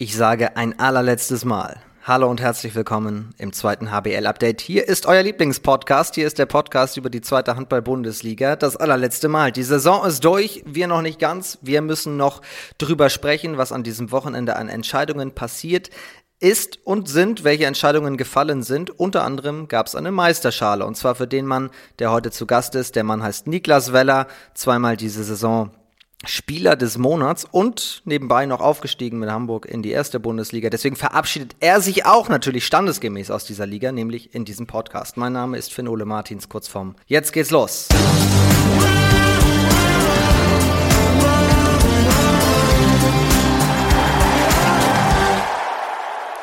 Ich sage ein allerletztes Mal. Hallo und herzlich willkommen im zweiten HBL-Update. Hier ist euer Lieblingspodcast. Hier ist der Podcast über die zweite Handball-Bundesliga. Das allerletzte Mal. Die Saison ist durch. Wir noch nicht ganz. Wir müssen noch drüber sprechen, was an diesem Wochenende an Entscheidungen passiert ist und sind, welche Entscheidungen gefallen sind. Unter anderem gab es eine Meisterschale und zwar für den Mann, der heute zu Gast ist. Der Mann heißt Niklas Weller, zweimal diese Saison Spieler des Monats und nebenbei noch aufgestiegen mit Hamburg in die erste Bundesliga. Deswegen verabschiedet er sich auch natürlich standesgemäß aus dieser Liga, nämlich in diesem Podcast. Mein Name ist Finn Ole Martins, kurz vorm Jetzt geht's los.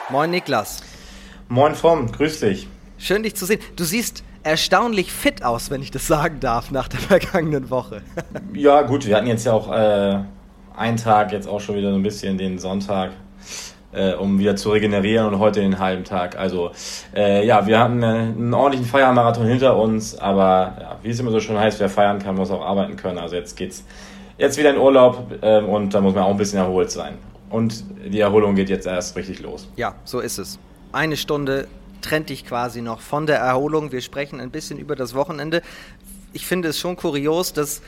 Moin Niklas. Moin Vom, grüß dich. Schön dich zu sehen. Du siehst erstaunlich fit aus, wenn ich das sagen darf, nach der vergangenen Woche. ja, gut, wir hatten jetzt ja auch äh, einen Tag, jetzt auch schon wieder so ein bisschen den Sonntag, äh, um wieder zu regenerieren und heute den halben Tag. Also, äh, ja, wir hatten äh, einen ordentlichen Feiermarathon hinter uns, aber ja, wie es immer so schön heißt, wer feiern kann, muss auch arbeiten können. Also, jetzt geht's jetzt wieder in Urlaub äh, und da muss man auch ein bisschen erholt sein. Und die Erholung geht jetzt erst richtig los. Ja, so ist es. Eine Stunde trennt dich quasi noch von der Erholung. Wir sprechen ein bisschen über das Wochenende. Ich finde es schon kurios, dass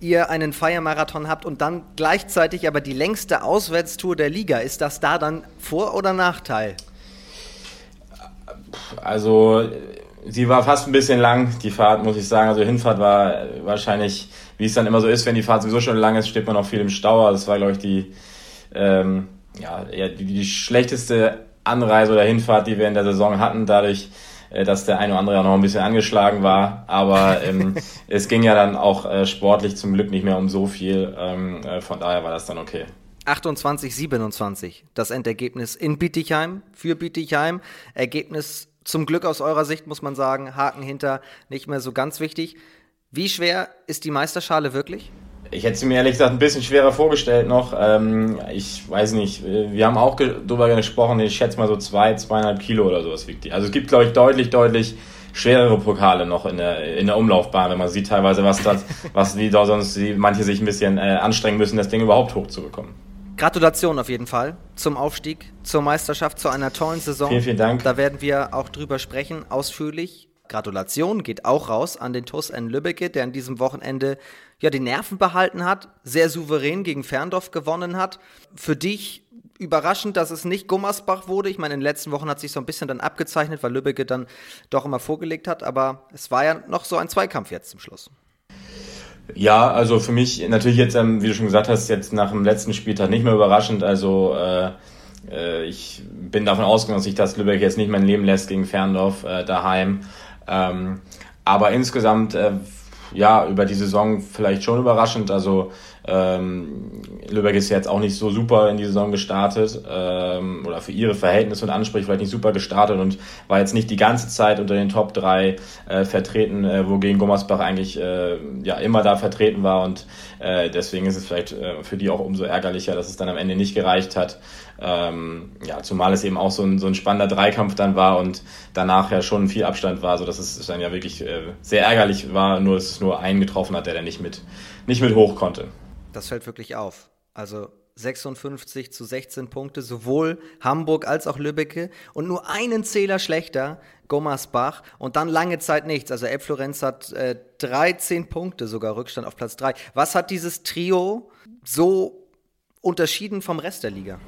ihr einen Feiermarathon habt und dann gleichzeitig aber die längste Auswärtstour der Liga. Ist das da dann Vor- oder Nachteil? Also, sie war fast ein bisschen lang, die Fahrt, muss ich sagen. Also, Hinfahrt war wahrscheinlich, wie es dann immer so ist, wenn die Fahrt sowieso schon lang ist, steht man auch viel im Stau. Das war, glaube ich, die, ähm, ja, die, die schlechteste Anreise oder Hinfahrt, die wir in der Saison hatten, dadurch, äh, dass der eine oder andere auch noch ein bisschen angeschlagen war. Aber ähm, es ging ja dann auch äh, sportlich zum Glück nicht mehr um so viel. Ähm, äh, von daher war das dann okay. 28, 27, das Endergebnis in Bietigheim, für Bietigheim. Ergebnis zum Glück aus eurer Sicht, muss man sagen, Haken hinter, nicht mehr so ganz wichtig. Wie schwer ist die Meisterschale wirklich? Ich hätte sie mir ehrlich gesagt ein bisschen schwerer vorgestellt noch. Ähm, ich weiß nicht, wir haben auch darüber gesprochen, ich schätze mal so zwei, zweieinhalb Kilo oder sowas wiegt die. Also es gibt, glaube ich, deutlich, deutlich schwerere Pokale noch in der, in der Umlaufbahn, wenn man sieht teilweise, was das, was die da sonst, die, manche sich ein bisschen äh, anstrengen müssen, das Ding überhaupt hochzubekommen. Gratulation auf jeden Fall zum Aufstieg, zur Meisterschaft, zu einer tollen Saison. Vielen, vielen Dank. Da werden wir auch drüber sprechen, ausführlich. Gratulation geht auch raus an den TuS N Lübbecke, der an diesem Wochenende ja die Nerven behalten hat, sehr souverän gegen Ferndorf gewonnen hat. Für dich überraschend, dass es nicht Gummersbach wurde. Ich meine, in den letzten Wochen hat sich so ein bisschen dann abgezeichnet, weil Lübbecke dann doch immer vorgelegt hat, aber es war ja noch so ein Zweikampf jetzt zum Schluss. Ja, also für mich natürlich jetzt, ähm, wie du schon gesagt hast, jetzt nach dem letzten Spieltag nicht mehr überraschend. Also äh, äh ich bin davon ausgegangen, dass sich das Lübeck jetzt nicht mein Leben lässt gegen Ferndorf äh, daheim. Ähm, aber insgesamt, äh, ja, über die Saison vielleicht schon überraschend. Also ähm, Lübeck ist jetzt auch nicht so super in die Saison gestartet ähm, oder für ihre Verhältnisse und Ansprüche vielleicht nicht super gestartet und war jetzt nicht die ganze Zeit unter den Top 3 äh, vertreten, äh, wogegen Gummersbach eigentlich äh, ja immer da vertreten war und äh, deswegen ist es vielleicht äh, für die auch umso ärgerlicher, dass es dann am Ende nicht gereicht hat. Ähm, ja, zumal es eben auch so ein, so ein spannender Dreikampf dann war und danach ja schon viel Abstand war, so dass es dann ja wirklich äh, sehr ärgerlich war, nur dass es nur einen getroffen hat, der dann nicht mit, nicht mit hoch konnte. Das fällt wirklich auf. Also 56 zu 16 Punkte, sowohl Hamburg als auch Lübbecke und nur einen Zähler schlechter, Gommersbach und dann lange Zeit nichts. Also Elbflorenz hat äh, 13 Punkte sogar Rückstand auf Platz 3. Was hat dieses Trio so unterschieden vom Rest der Liga?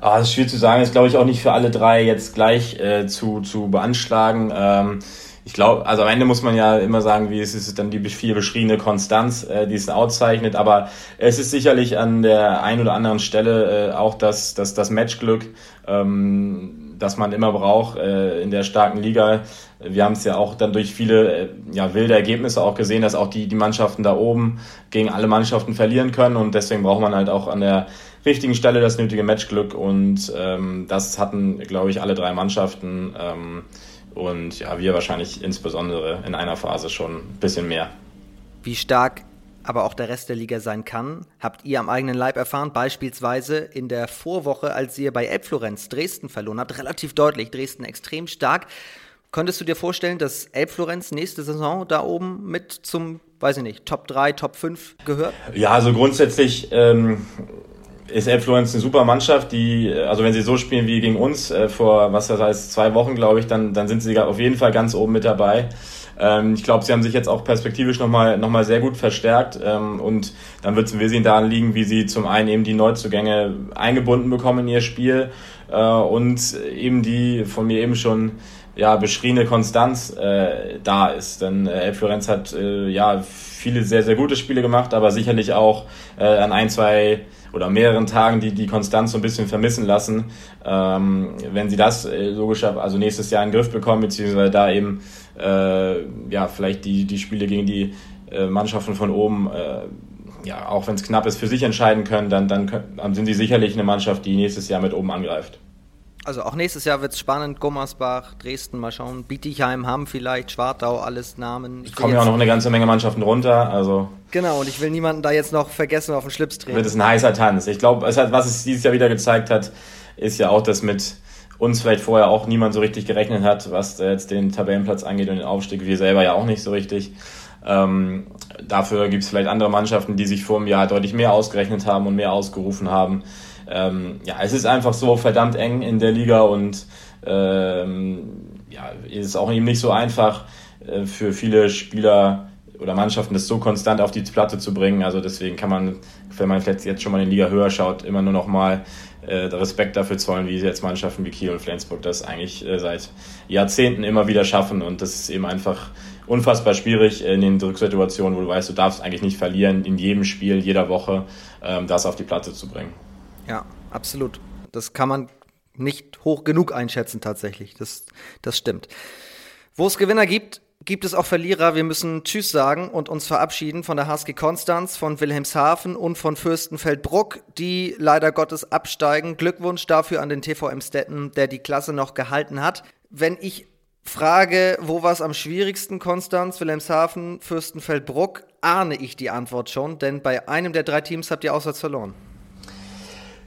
Ah, das ist schwierig zu sagen. Ist, glaube ich, auch nicht für alle drei jetzt gleich äh, zu, zu beanschlagen. Ähm, ich glaube, also am Ende muss man ja immer sagen, wie es ist dann die viel beschriebene Konstanz, äh, die es auszeichnet. Aber es ist sicherlich an der einen oder anderen Stelle äh, auch das, das, das Matchglück, ähm, das man immer braucht äh, in der starken Liga. Wir haben es ja auch dann durch viele äh, ja, wilde Ergebnisse auch gesehen, dass auch die, die Mannschaften da oben gegen alle Mannschaften verlieren können. Und deswegen braucht man halt auch an der richtigen Stelle das nötige Matchglück und ähm, das hatten, glaube ich, alle drei Mannschaften ähm, und ja, wir wahrscheinlich insbesondere in einer Phase schon ein bisschen mehr. Wie stark aber auch der Rest der Liga sein kann, habt ihr am eigenen Leib erfahren, beispielsweise in der Vorwoche, als ihr bei Elbflorenz Dresden verloren habt, relativ deutlich, Dresden extrem stark. Könntest du dir vorstellen, dass Elbflorenz nächste Saison da oben mit zum, weiß ich nicht, Top 3, Top 5 gehört? Ja, also grundsätzlich ähm, ist Elf Florenz eine super Mannschaft, die, also wenn sie so spielen wie gegen uns äh, vor, was das heißt, zwei Wochen, glaube ich, dann, dann sind sie auf jeden Fall ganz oben mit dabei. Ähm, ich glaube, sie haben sich jetzt auch perspektivisch nochmal noch mal sehr gut verstärkt ähm, und dann wird es ein bisschen daran liegen, wie sie zum einen eben die Neuzugänge eingebunden bekommen in ihr Spiel äh, und eben die von mir eben schon ja, beschriebene Konstanz äh, da ist. Denn äh, Florenz hat äh, ja viele sehr, sehr gute Spiele gemacht, aber sicherlich auch äh, an ein, zwei oder mehreren Tagen die, die Konstanz so ein bisschen vermissen lassen. Ähm, wenn sie das äh, logisch also nächstes Jahr in den Griff bekommen, beziehungsweise da eben äh, ja vielleicht die, die Spiele gegen die äh, Mannschaften von oben äh, ja, auch wenn es knapp ist, für sich entscheiden können, dann, dann, dann sind sie sicherlich eine Mannschaft, die nächstes Jahr mit oben angreift. Also auch nächstes Jahr wird es spannend. Gummersbach, Dresden, mal schauen. Bietigheim haben vielleicht, Schwartau, alles Namen. Ich kommen ja auch noch eine ganze Menge Mannschaften runter. Also genau, und ich will niemanden da jetzt noch vergessen auf den Schlips drehen. Wird es ein heißer Tanz. Ich glaube, was es dieses Jahr wieder gezeigt hat, ist ja auch, dass mit uns vielleicht vorher auch niemand so richtig gerechnet hat, was jetzt den Tabellenplatz angeht und den Aufstieg. Wir selber ja auch nicht so richtig. Ähm, dafür gibt es vielleicht andere Mannschaften, die sich vor einem Jahr deutlich mehr ausgerechnet haben und mehr ausgerufen haben ähm, ja, es ist einfach so verdammt eng in der Liga und ähm, ja, ist auch eben nicht so einfach äh, für viele Spieler oder Mannschaften das so konstant auf die Platte zu bringen. Also deswegen kann man, wenn man vielleicht jetzt schon mal in die Liga höher schaut, immer nur noch mal äh, Respekt dafür zollen, wie jetzt Mannschaften wie Kiel und Flensburg das eigentlich äh, seit Jahrzehnten immer wieder schaffen. Und das ist eben einfach unfassbar schwierig in den Drucksituationen, wo du weißt, du darfst eigentlich nicht verlieren, in jedem Spiel, jeder Woche ähm, das auf die Platte zu bringen. Ja, absolut. Das kann man nicht hoch genug einschätzen tatsächlich. Das, das stimmt. Wo es Gewinner gibt, gibt es auch Verlierer. Wir müssen Tschüss sagen und uns verabschieden von der HSG Konstanz, von Wilhelmshaven und von Fürstenfeldbruck, die leider Gottes absteigen. Glückwunsch dafür an den TVM Stetten, der die Klasse noch gehalten hat. Wenn ich frage, wo war es am schwierigsten, Konstanz, Wilhelmshaven, Fürstenfeldbruck, ahne ich die Antwort schon, denn bei einem der drei Teams habt ihr auswärts verloren.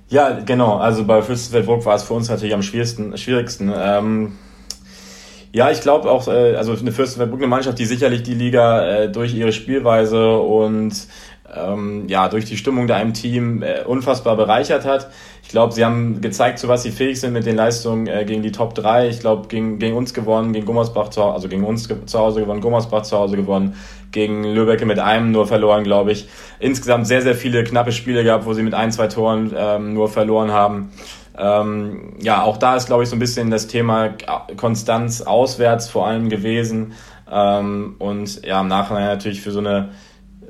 Ja, genau. Also bei Fürstenfeldbruck war es für uns natürlich am schwierigsten. schwierigsten. Ähm, ja, ich glaube auch, äh, also eine Fürstenfeldbruck, eine Mannschaft, die sicherlich die Liga äh, durch ihre Spielweise und ähm, ja, durch die Stimmung da im Team äh, unfassbar bereichert hat. Ich glaube, sie haben gezeigt, zu was sie fähig sind mit den Leistungen äh, gegen die Top 3. Ich glaube, gegen, gegen uns gewonnen, gegen Gummersbach zu Hause, also gegen uns zu Hause gewonnen, Gummersbach zu Hause gewonnen, gegen Lübeck mit einem nur verloren, glaube ich. Insgesamt sehr, sehr viele knappe Spiele gehabt, wo sie mit ein, zwei Toren ähm, nur verloren haben. Ähm, ja, auch da ist, glaube ich, so ein bisschen das Thema Konstanz auswärts vor allem gewesen. Ähm, und ja, im Nachhinein natürlich für so eine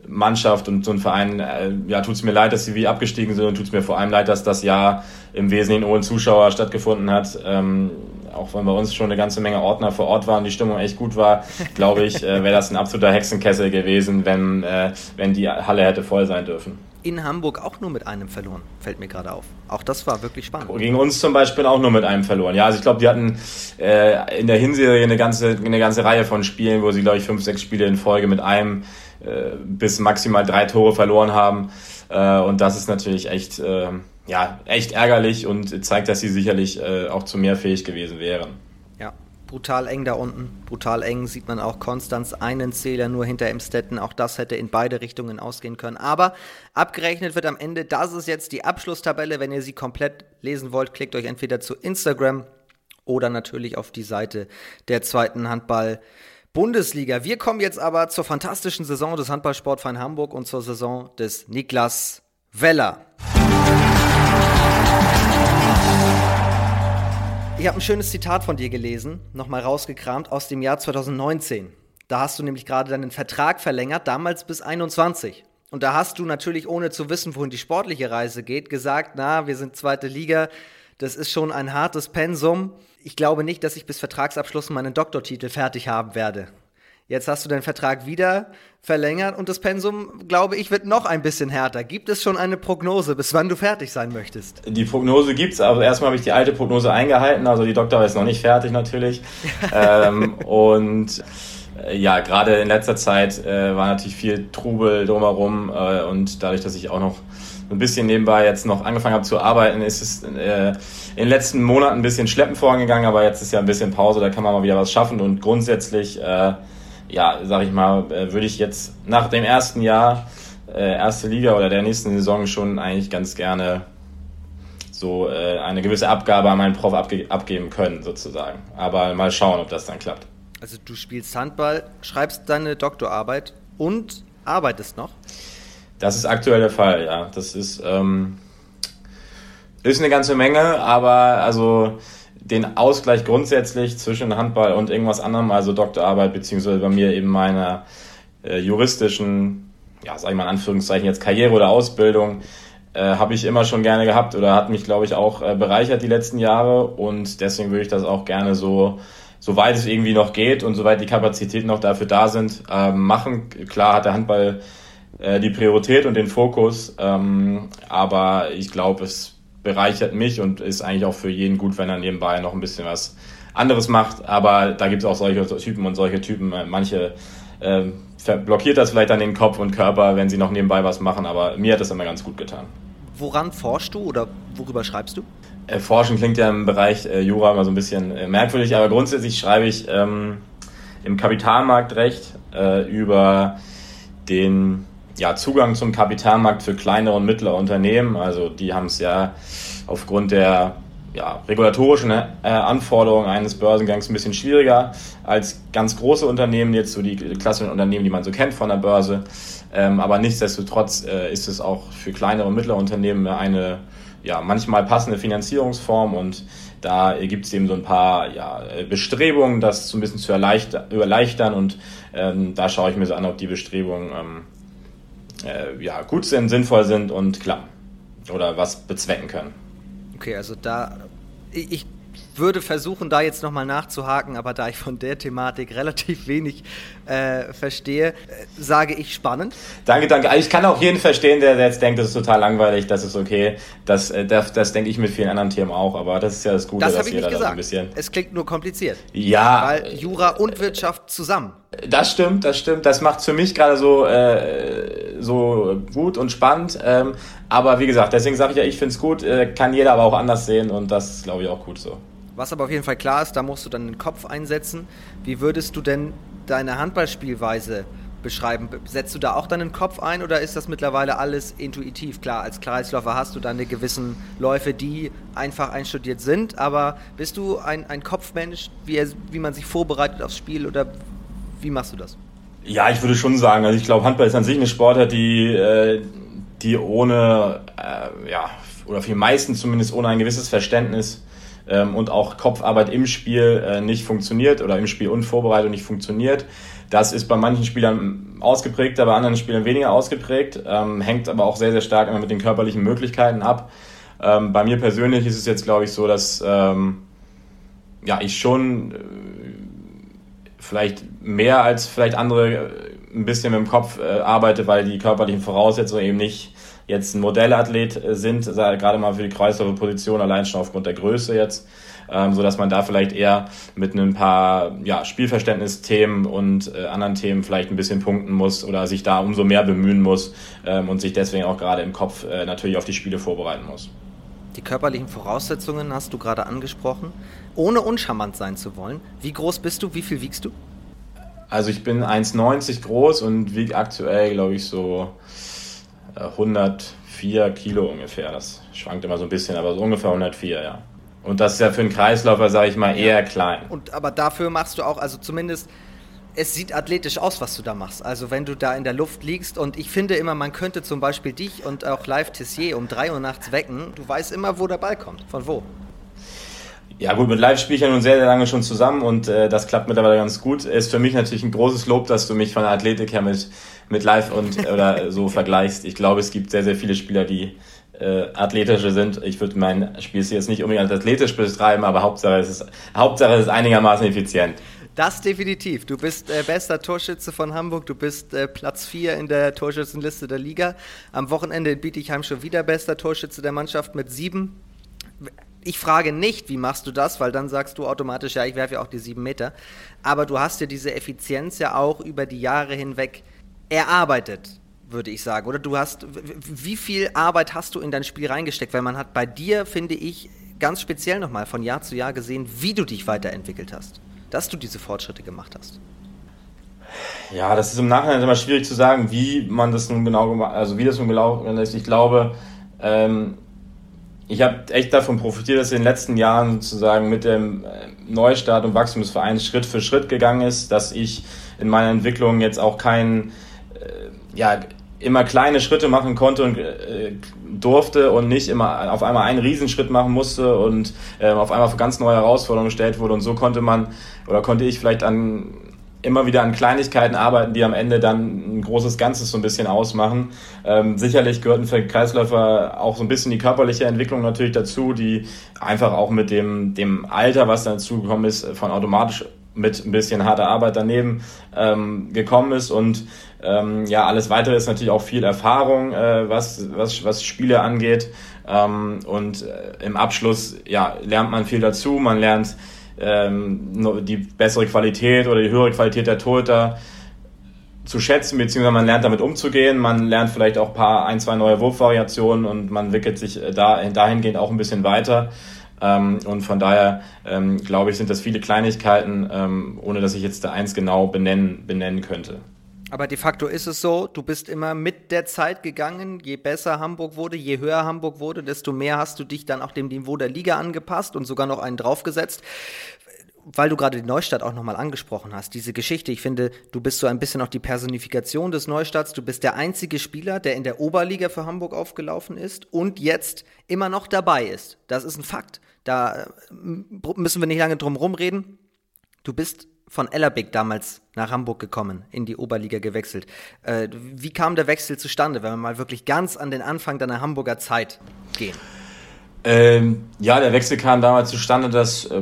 Mannschaft und so ein Verein, äh, ja, tut es mir leid, dass sie wie abgestiegen sind und tut es mir vor allem leid, dass das Jahr im Wesentlichen ohne Zuschauer stattgefunden hat. Ähm, auch wenn bei uns schon eine ganze Menge Ordner vor Ort waren, die Stimmung echt gut war, glaube ich, äh, wäre das ein absoluter Hexenkessel gewesen, wenn, äh, wenn die Halle hätte voll sein dürfen. In Hamburg auch nur mit einem verloren, fällt mir gerade auf. Auch das war wirklich spannend. Gegen uns zum Beispiel auch nur mit einem verloren. Ja, also ich glaube, die hatten äh, in der Hinserie eine ganze, eine ganze Reihe von Spielen, wo sie, glaube ich, fünf, sechs Spiele in Folge mit einem äh, bis maximal drei Tore verloren haben. Äh, und das ist natürlich echt, äh, ja, echt ärgerlich und zeigt, dass sie sicherlich auch zu mehr fähig gewesen wären. Ja, brutal eng da unten. Brutal eng sieht man auch Konstanz einen Zähler nur hinter Emstetten. Auch das hätte in beide Richtungen ausgehen können. Aber abgerechnet wird am Ende, das ist jetzt die Abschlusstabelle. Wenn ihr sie komplett lesen wollt, klickt euch entweder zu Instagram oder natürlich auf die Seite der zweiten Handball. Bundesliga. Wir kommen jetzt aber zur fantastischen Saison des Handballsportverein Hamburg und zur Saison des Niklas Weller. Ich habe ein schönes Zitat von dir gelesen, nochmal rausgekramt aus dem Jahr 2019. Da hast du nämlich gerade deinen Vertrag verlängert, damals bis 21. Und da hast du natürlich, ohne zu wissen, wohin die sportliche Reise geht, gesagt, na, wir sind zweite Liga, das ist schon ein hartes Pensum. Ich glaube nicht, dass ich bis Vertragsabschluss meinen Doktortitel fertig haben werde. Jetzt hast du den Vertrag wieder verlängert und das Pensum, glaube ich, wird noch ein bisschen härter. Gibt es schon eine Prognose, bis wann du fertig sein möchtest? Die Prognose gibt's, aber erstmal habe ich die alte Prognose eingehalten. Also die Doktor ist noch nicht fertig natürlich. ähm, und äh, ja, gerade in letzter Zeit äh, war natürlich viel Trubel drumherum äh, und dadurch, dass ich auch noch ein bisschen nebenbei jetzt noch angefangen habe zu arbeiten, ist es äh, in den letzten Monaten ein bisschen schleppend vorangegangen, aber jetzt ist ja ein bisschen Pause, da kann man mal wieder was schaffen und grundsätzlich, äh, ja, sag ich mal, äh, würde ich jetzt nach dem ersten Jahr äh, erste Liga oder der nächsten Saison schon eigentlich ganz gerne so äh, eine gewisse Abgabe an meinen Prof abge abgeben können, sozusagen. Aber mal schauen, ob das dann klappt. Also du spielst Handball, schreibst deine Doktorarbeit und arbeitest noch? Das ist aktuell der Fall, ja. Das ist, ähm, ist eine ganze Menge, aber also den Ausgleich grundsätzlich zwischen Handball und irgendwas anderem, also Doktorarbeit, beziehungsweise bei mir eben meiner äh, juristischen, ja, sag ich mal in Anführungszeichen jetzt Karriere oder Ausbildung, äh, habe ich immer schon gerne gehabt oder hat mich, glaube ich, auch äh, bereichert die letzten Jahre und deswegen würde ich das auch gerne so, soweit es irgendwie noch geht und soweit die Kapazitäten noch dafür da sind, äh, machen. Klar hat der Handball äh, die Priorität und den Fokus, ähm, aber ich glaube, es bereichert mich und ist eigentlich auch für jeden gut, wenn er nebenbei noch ein bisschen was anderes macht. Aber da gibt es auch solche Typen und solche Typen. Manche äh, blockiert das vielleicht an den Kopf und Körper, wenn sie noch nebenbei was machen, aber mir hat das immer ganz gut getan. Woran forschst du oder worüber schreibst du? Äh, forschen klingt ja im Bereich äh, Jura immer so ein bisschen äh, merkwürdig, aber grundsätzlich schreibe ich ähm, im Kapitalmarktrecht äh, über den ja, Zugang zum Kapitalmarkt für kleinere und mittlere Unternehmen. Also die haben es ja aufgrund der ja, regulatorischen äh, Anforderungen eines Börsengangs ein bisschen schwieriger als ganz große Unternehmen, jetzt so die klassischen Unternehmen, die man so kennt von der Börse. Ähm, aber nichtsdestotrotz äh, ist es auch für kleinere und mittlere Unternehmen eine ja, manchmal passende Finanzierungsform und da gibt es eben so ein paar ja, Bestrebungen, das so ein bisschen zu erleichtern und ähm, da schaue ich mir so an, ob die Bestrebungen ähm, äh, ja, gut sind, sinnvoll sind und klappen oder was bezwecken können. Okay, also da ich würde versuchen, da jetzt nochmal nachzuhaken, aber da ich von der Thematik relativ wenig äh, verstehe, äh, sage ich spannend. Danke, danke. Also ich kann auch jeden verstehen, der, der jetzt denkt, das ist total langweilig, das ist okay. Das, äh, das, das denke ich mit vielen anderen Themen auch, aber das ist ja das Gute, das dass jeder da so ein bisschen. Es klingt nur kompliziert. Ja. Weil Jura und Wirtschaft zusammen. Das stimmt, das stimmt. Das macht für mich gerade so, äh, so gut und spannend. Ähm, aber wie gesagt, deswegen sage ich ja, ich finde es gut, äh, kann jeder aber auch anders sehen und das ist, glaube ich, auch gut so. Was aber auf jeden Fall klar ist, da musst du dann den Kopf einsetzen. Wie würdest du denn deine Handballspielweise beschreiben? Setzt du da auch deinen Kopf ein oder ist das mittlerweile alles intuitiv? Klar, als Kreisläufer hast du deine gewissen Läufe, die einfach einstudiert sind, aber bist du ein, ein Kopfmensch, wie, er, wie man sich vorbereitet aufs Spiel oder wie machst du das? Ja, ich würde schon sagen, also ich glaube, Handball ist an sich eine Sportart, die, äh, die ohne, äh, ja, oder für die meisten zumindest ohne ein gewisses Verständnis ähm, und auch Kopfarbeit im Spiel äh, nicht funktioniert oder im Spiel unvorbereitet nicht funktioniert. Das ist bei manchen Spielern ausgeprägt, bei anderen Spielern weniger ausgeprägt, ähm, hängt aber auch sehr, sehr stark immer mit den körperlichen Möglichkeiten ab. Ähm, bei mir persönlich ist es jetzt, glaube ich, so, dass ähm, ja, ich schon äh, vielleicht mehr als vielleicht andere äh, ein bisschen mit dem Kopf äh, arbeite, weil die körperlichen Voraussetzungen eben nicht jetzt ein Modellathlet äh, sind, gerade mal für die Kreisläuferposition, allein schon aufgrund der Größe jetzt, ähm, so dass man da vielleicht eher mit ein paar ja, Spielverständnisthemen und äh, anderen Themen vielleicht ein bisschen punkten muss oder sich da umso mehr bemühen muss ähm, und sich deswegen auch gerade im Kopf äh, natürlich auf die Spiele vorbereiten muss. Die körperlichen Voraussetzungen hast du gerade angesprochen. Ohne uncharmant sein zu wollen, wie groß bist du? Wie viel wiegst du? Also ich bin 1,90 groß und wiege aktuell, glaube ich, so 104 äh, Kilo ungefähr. Das schwankt immer so ein bisschen, aber so ungefähr 104, ja. Und das ist ja für einen Kreisläufer, sage ich mal, eher klein. Und aber dafür machst du auch, also zumindest, es sieht athletisch aus, was du da machst. Also wenn du da in der Luft liegst und ich finde immer, man könnte zum Beispiel dich und auch Live Tessier um 3 Uhr nachts wecken. Du weißt immer, wo der Ball kommt. Von wo? Ja gut, mit Live spiele ich ja nun sehr, sehr lange schon zusammen und äh, das klappt mittlerweile ganz gut. Ist für mich natürlich ein großes Lob, dass du mich von der Athletik her mit mit Live und oder so vergleichst. Ich glaube, es gibt sehr, sehr viele Spieler, die äh, athletische sind. Ich würde mein Spiel jetzt nicht unbedingt als athletisch betreiben, aber Hauptsache es ist, Hauptsache es ist einigermaßen effizient. Das definitiv. Du bist äh, bester Torschütze von Hamburg. Du bist äh, Platz 4 in der Torschützenliste der Liga. Am Wochenende in Bietigheim schon wieder bester Torschütze der Mannschaft mit sieben. Ich frage nicht, wie machst du das, weil dann sagst du automatisch, ja, ich werfe ja auch die sieben Meter. Aber du hast ja diese Effizienz ja auch über die Jahre hinweg erarbeitet, würde ich sagen. Oder du hast, wie viel Arbeit hast du in dein Spiel reingesteckt? Weil man hat bei dir, finde ich, ganz speziell nochmal von Jahr zu Jahr gesehen, wie du dich weiterentwickelt hast, dass du diese Fortschritte gemacht hast. Ja, das ist im Nachhinein immer schwierig zu sagen, wie man das nun genau gemacht, also wie das nun gelaufen ist. Ich glaube, ähm, ich habe echt davon profitiert, dass in den letzten Jahren sozusagen mit dem äh, Neustart und Wachstum des Vereins Schritt für Schritt gegangen ist, dass ich in meiner Entwicklung jetzt auch kein, äh, ja, immer kleine Schritte machen konnte und äh, durfte und nicht immer auf einmal einen Riesenschritt machen musste und äh, auf einmal für ganz neue Herausforderungen gestellt wurde. Und so konnte man oder konnte ich vielleicht an immer wieder an Kleinigkeiten arbeiten, die am Ende dann ein großes Ganzes so ein bisschen ausmachen. Ähm, sicherlich gehörten für Kreisläufer auch so ein bisschen die körperliche Entwicklung natürlich dazu, die einfach auch mit dem, dem Alter, was dazu gekommen ist, von automatisch mit ein bisschen harter Arbeit daneben ähm, gekommen ist und ähm, ja, alles weitere ist natürlich auch viel Erfahrung, äh, was, was, was Spiele angeht. Ähm, und äh, im Abschluss ja, lernt man viel dazu. Man lernt ähm, die bessere Qualität oder die höhere Qualität der Torhüter zu schätzen, beziehungsweise man lernt damit umzugehen. Man lernt vielleicht auch ein paar, ein, zwei neue Wurfvariationen und man entwickelt sich äh, da, dahingehend auch ein bisschen weiter. Ähm, und von daher ähm, glaube ich, sind das viele Kleinigkeiten, ähm, ohne dass ich jetzt da eins genau benennen, benennen könnte. Aber de facto ist es so, du bist immer mit der Zeit gegangen. Je besser Hamburg wurde, je höher Hamburg wurde, desto mehr hast du dich dann auch dem Niveau der Liga angepasst und sogar noch einen draufgesetzt. Weil du gerade die Neustadt auch nochmal angesprochen hast, diese Geschichte, ich finde, du bist so ein bisschen auch die Personifikation des Neustadts. Du bist der einzige Spieler, der in der Oberliga für Hamburg aufgelaufen ist und jetzt immer noch dabei ist. Das ist ein Fakt. Da äh, müssen wir nicht lange drum rumreden. Du bist von Ellerbeck damals nach Hamburg gekommen, in die Oberliga gewechselt. Äh, wie kam der Wechsel zustande, wenn wir mal wirklich ganz an den Anfang deiner Hamburger Zeit gehen? Ähm, ja, der Wechsel kam damals zustande, dass, äh,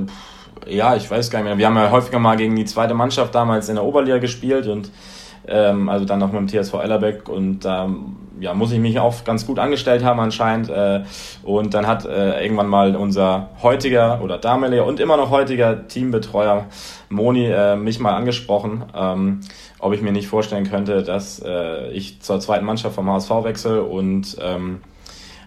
ja, ich weiß gar nicht mehr, wir haben ja häufiger mal gegen die zweite Mannschaft damals in der Oberliga gespielt und ähm, also dann noch mit dem TSV Ellerbeck und da ja, muss ich mich auch ganz gut angestellt haben anscheinend. Äh, und dann hat äh, irgendwann mal unser heutiger oder damaliger und immer noch heutiger Teambetreuer Moni äh, mich mal angesprochen, ähm, ob ich mir nicht vorstellen könnte, dass ich zur zweiten Mannschaft vom HSV wechsle und ähm,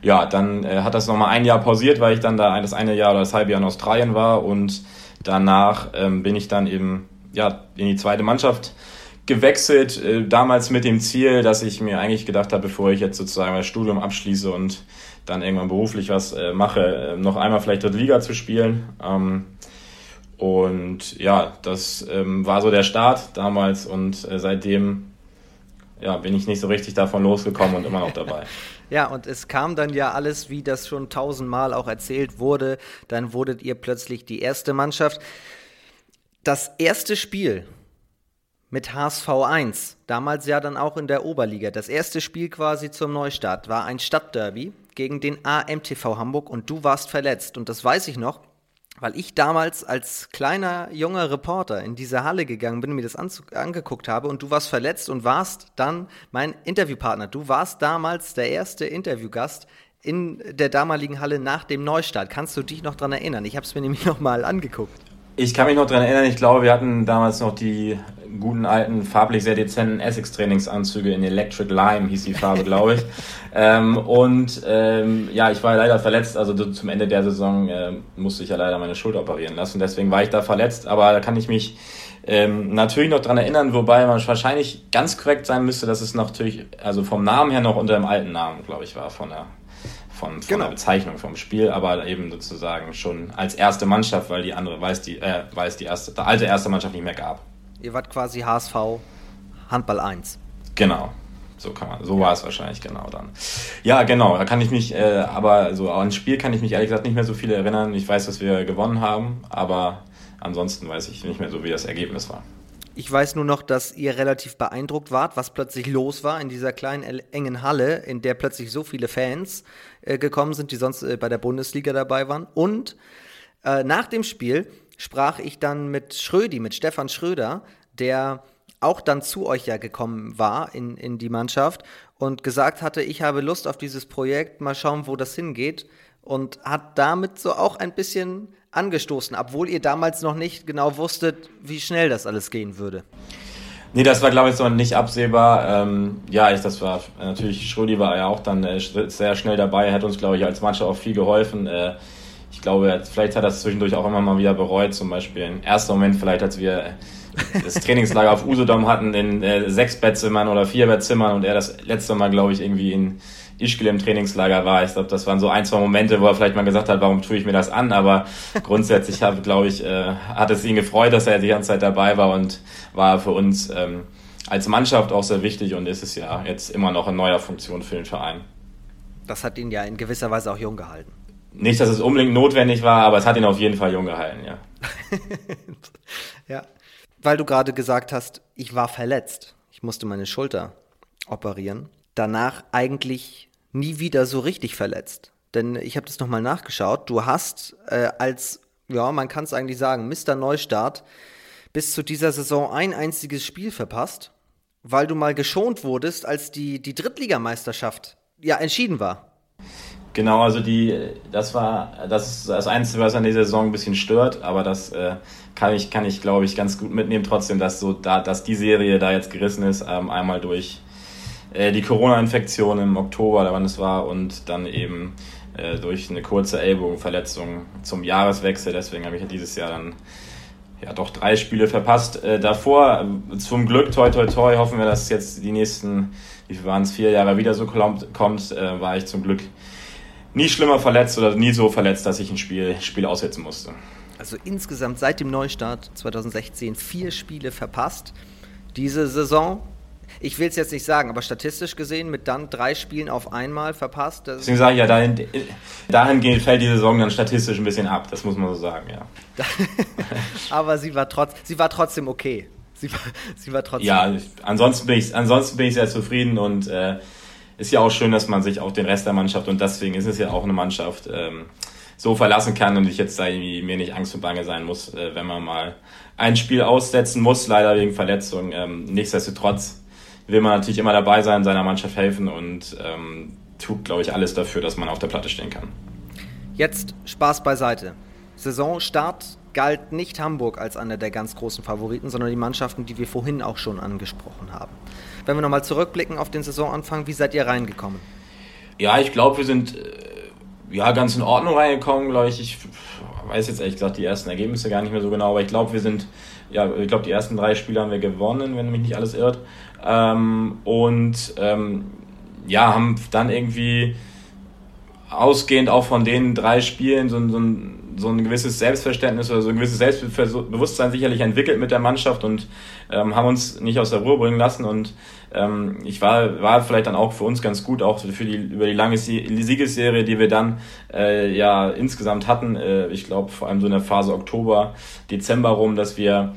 ja, dann hat das nochmal ein Jahr pausiert, weil ich dann da das eine Jahr oder das halbe Jahr in Australien war und danach ähm, bin ich dann eben ja in die zweite Mannschaft gewechselt, äh, damals mit dem Ziel, dass ich mir eigentlich gedacht habe, bevor ich jetzt sozusagen mein Studium abschließe und dann irgendwann beruflich was äh, mache, äh, noch einmal vielleicht dritte Liga zu spielen. Ähm, und ja, das ähm, war so der Start damals und seitdem ja, bin ich nicht so richtig davon losgekommen und immer noch dabei. Ja, und es kam dann ja alles, wie das schon tausendmal auch erzählt wurde. Dann wurdet ihr plötzlich die erste Mannschaft. Das erste Spiel, mit HSV 1, damals ja dann auch in der Oberliga. Das erste Spiel quasi zum Neustart war ein Stadtderby gegen den AMTV Hamburg und du warst verletzt. Und das weiß ich noch, weil ich damals als kleiner junger Reporter in diese Halle gegangen bin und mir das angeguckt habe und du warst verletzt und warst dann mein Interviewpartner. Du warst damals der erste Interviewgast in der damaligen Halle nach dem Neustart. Kannst du dich noch daran erinnern? Ich habe es mir nämlich noch mal angeguckt. Ich kann mich noch daran erinnern, ich glaube, wir hatten damals noch die guten alten, farblich sehr dezenten Essex-Trainingsanzüge in Electric Lime, hieß die Farbe, glaube ich. ähm, und ähm, ja, ich war leider verletzt, also zum Ende der Saison äh, musste ich ja leider meine Schulter operieren lassen, deswegen war ich da verletzt, aber da kann ich mich ähm, natürlich noch daran erinnern, wobei man wahrscheinlich ganz korrekt sein müsste, dass es natürlich, also vom Namen her noch unter dem alten Namen, glaube ich, war, von der von, von genau. der Bezeichnung vom Spiel, aber eben sozusagen schon als erste Mannschaft, weil die andere, weil es die, äh, weil es die erste, die alte erste Mannschaft nicht mehr gab. Ihr wart quasi HSV Handball 1. Genau. So kann man, so war es wahrscheinlich genau dann. Ja, genau, da kann ich mich, äh, aber so an Spiel kann ich mich ehrlich gesagt nicht mehr so viel erinnern. Ich weiß, dass wir gewonnen haben, aber ansonsten weiß ich nicht mehr so, wie das Ergebnis war. Ich weiß nur noch, dass ihr relativ beeindruckt wart, was plötzlich los war in dieser kleinen, engen Halle, in der plötzlich so viele Fans äh, gekommen sind, die sonst äh, bei der Bundesliga dabei waren. Und äh, nach dem Spiel sprach ich dann mit Schrödi, mit Stefan Schröder, der auch dann zu euch ja gekommen war in, in die Mannschaft und gesagt hatte, ich habe Lust auf dieses Projekt, mal schauen, wo das hingeht. Und hat damit so auch ein bisschen angestoßen, obwohl ihr damals noch nicht genau wusstet, wie schnell das alles gehen würde? Nee, das war, glaube ich, so nicht absehbar. Ähm, ja, ich, das war natürlich, Schrödi war ja auch dann äh, sehr schnell dabei, hat uns, glaube ich, als Mannschaft auch viel geholfen. Äh, ich glaube, vielleicht hat er das zwischendurch auch immer mal wieder bereut, zum Beispiel im ersten Moment, vielleicht als wir das Trainingslager auf Usedom hatten in äh, sechs Bettzimmern oder vier Bettzimmern und er das letzte Mal, glaube ich, irgendwie in Ischgl im Trainingslager war. Ich glaube, das waren so ein, zwei Momente, wo er vielleicht mal gesagt hat, warum tue ich mir das an? Aber grundsätzlich habe, glaube ich, äh, hat es ihn gefreut, dass er die ganze Zeit dabei war und war für uns ähm, als Mannschaft auch sehr wichtig und ist es ja jetzt immer noch in neuer Funktion für den Verein. Das hat ihn ja in gewisser Weise auch jung gehalten. Nicht, dass es unbedingt notwendig war, aber es hat ihn auf jeden Fall jung gehalten, ja. ja. Weil du gerade gesagt hast, ich war verletzt. Ich musste meine Schulter operieren. Danach eigentlich nie wieder so richtig verletzt. Denn ich habe das nochmal nachgeschaut. Du hast äh, als, ja, man kann es eigentlich sagen, Mr. Neustart bis zu dieser Saison ein einziges Spiel verpasst, weil du mal geschont wurdest, als die, die Drittligameisterschaft ja entschieden war. Genau, also die, das war das das Einzige, was an dieser Saison ein bisschen stört, aber das äh, kann ich, kann ich, glaube ich, ganz gut mitnehmen, trotzdem, dass so da, dass die Serie da jetzt gerissen ist, ähm, einmal durch äh, die Corona-Infektion im Oktober, da wann es war, und dann eben äh, durch eine kurze Ellbogenverletzung zum Jahreswechsel. Deswegen habe ich dieses Jahr dann ja doch drei Spiele verpasst. Äh, davor, zum Glück, toi toi toi, hoffen wir, dass jetzt die nächsten, wie waren es, vier Jahre wieder so kommt, kommt äh, war ich zum Glück nie schlimmer verletzt oder nie so verletzt, dass ich ein Spiel, Spiel aussetzen musste. Also insgesamt seit dem Neustart 2016 vier Spiele verpasst. Diese Saison, ich will es jetzt nicht sagen, aber statistisch gesehen mit dann drei Spielen auf einmal verpasst. Deswegen sage ich ja, dahin, dahingehend fällt die Saison dann statistisch ein bisschen ab, das muss man so sagen, ja. aber sie war, trotz, sie war trotzdem okay. Sie war, sie war trotzdem. Ja, ansonsten bin ich, ansonsten bin ich sehr zufrieden und äh, ist ja auch schön, dass man sich auf den Rest der Mannschaft und deswegen ist es ja auch eine Mannschaft ähm, so verlassen kann und ich jetzt da irgendwie mir nicht Angst und Bange sein muss, äh, wenn man mal ein Spiel aussetzen muss, leider wegen Verletzung. Ähm, nichtsdestotrotz will man natürlich immer dabei sein, seiner Mannschaft helfen und ähm, tut, glaube ich, alles dafür, dass man auf der Platte stehen kann. Jetzt Spaß beiseite. Saisonstart galt nicht Hamburg als einer der ganz großen Favoriten, sondern die Mannschaften, die wir vorhin auch schon angesprochen haben. Wenn wir nochmal zurückblicken auf den Saisonanfang, wie seid ihr reingekommen? Ja, ich glaube, wir sind äh, ja ganz in Ordnung reingekommen, glaube ich. Ich weiß jetzt ehrlich gesagt die ersten Ergebnisse gar nicht mehr so genau, aber ich glaube, wir sind, ja, ich glaube, die ersten drei Spiele haben wir gewonnen, wenn mich nicht alles irrt. Ähm, und ähm, ja, haben dann irgendwie ausgehend auch von den drei Spielen so, so ein so ein gewisses Selbstverständnis oder so ein gewisses Selbstbewusstsein sicherlich entwickelt mit der Mannschaft und ähm, haben uns nicht aus der Ruhe bringen lassen. Und ähm, ich war, war vielleicht dann auch für uns ganz gut, auch für die, über die lange Siegesserie, die wir dann äh, ja insgesamt hatten. Äh, ich glaube, vor allem so in der Phase Oktober, Dezember rum, dass wir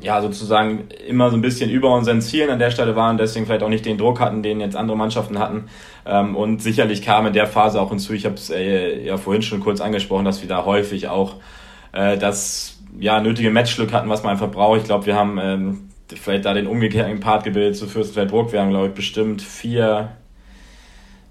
ja sozusagen immer so ein bisschen über unseren Zielen an der Stelle waren, deswegen vielleicht auch nicht den Druck hatten, den jetzt andere Mannschaften hatten. Ähm, und sicherlich kam in der Phase auch hinzu, ich habe es äh, ja vorhin schon kurz angesprochen, dass wir da häufig auch äh, das ja, nötige Matchglück hatten, was man einfach braucht. Ich glaube, wir haben ähm, vielleicht da den umgekehrten Part gebildet zu Fürstenfeldbruck. Wir haben, glaube ich, bestimmt vier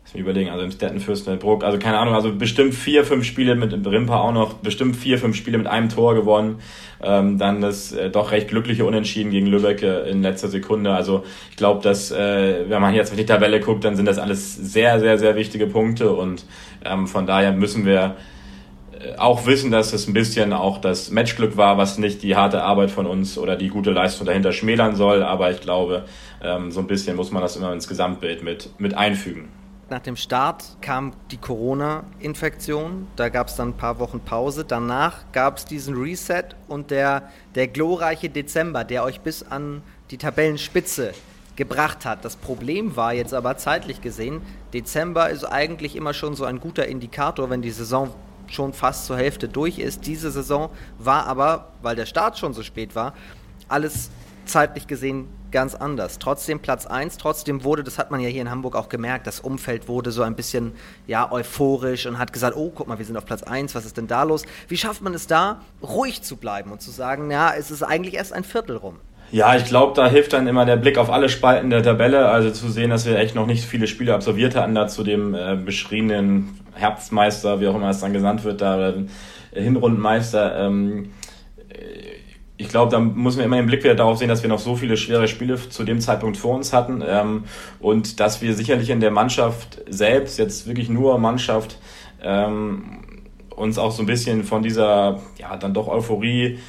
Lass mich überlegen, also im Stetten Fürstenfeldbruck, also keine Ahnung, also bestimmt vier, fünf Spiele mit Rimpa auch noch, bestimmt vier, fünf Spiele mit einem Tor gewonnen. Ähm, dann das äh, doch recht glückliche Unentschieden gegen Lübeck äh, in letzter Sekunde. Also ich glaube, dass äh, wenn man jetzt auf die Tabelle guckt, dann sind das alles sehr, sehr, sehr wichtige Punkte und ähm, von daher müssen wir äh, auch wissen, dass es ein bisschen auch das Matchglück war, was nicht die harte Arbeit von uns oder die gute Leistung dahinter schmälern soll. Aber ich glaube, ähm, so ein bisschen muss man das immer ins Gesamtbild mit, mit einfügen. Nach dem Start kam die Corona-Infektion, da gab es dann ein paar Wochen Pause. Danach gab es diesen Reset und der, der glorreiche Dezember, der euch bis an die Tabellenspitze gebracht hat. Das Problem war jetzt aber zeitlich gesehen, Dezember ist eigentlich immer schon so ein guter Indikator, wenn die Saison schon fast zur Hälfte durch ist. Diese Saison war aber, weil der Start schon so spät war, alles zeitlich gesehen ganz anders. Trotzdem Platz 1, trotzdem wurde, das hat man ja hier in Hamburg auch gemerkt, das Umfeld wurde so ein bisschen ja, euphorisch und hat gesagt, oh, guck mal, wir sind auf Platz 1, was ist denn da los? Wie schafft man es da, ruhig zu bleiben und zu sagen, ja, es ist eigentlich erst ein Viertel rum? Ja, ich glaube, da hilft dann immer der Blick auf alle Spalten der Tabelle, also zu sehen, dass wir echt noch nicht viele Spiele absolviert hatten, da zu dem äh, beschriebenen Herbstmeister, wie auch immer es dann genannt wird, da oder Hinrundenmeister. Ähm, ich glaube, da muss man immer den Blick wieder darauf sehen, dass wir noch so viele schwere Spiele zu dem Zeitpunkt vor uns hatten ähm, und dass wir sicherlich in der Mannschaft selbst, jetzt wirklich nur Mannschaft, ähm, uns auch so ein bisschen von dieser, ja, dann doch Euphorie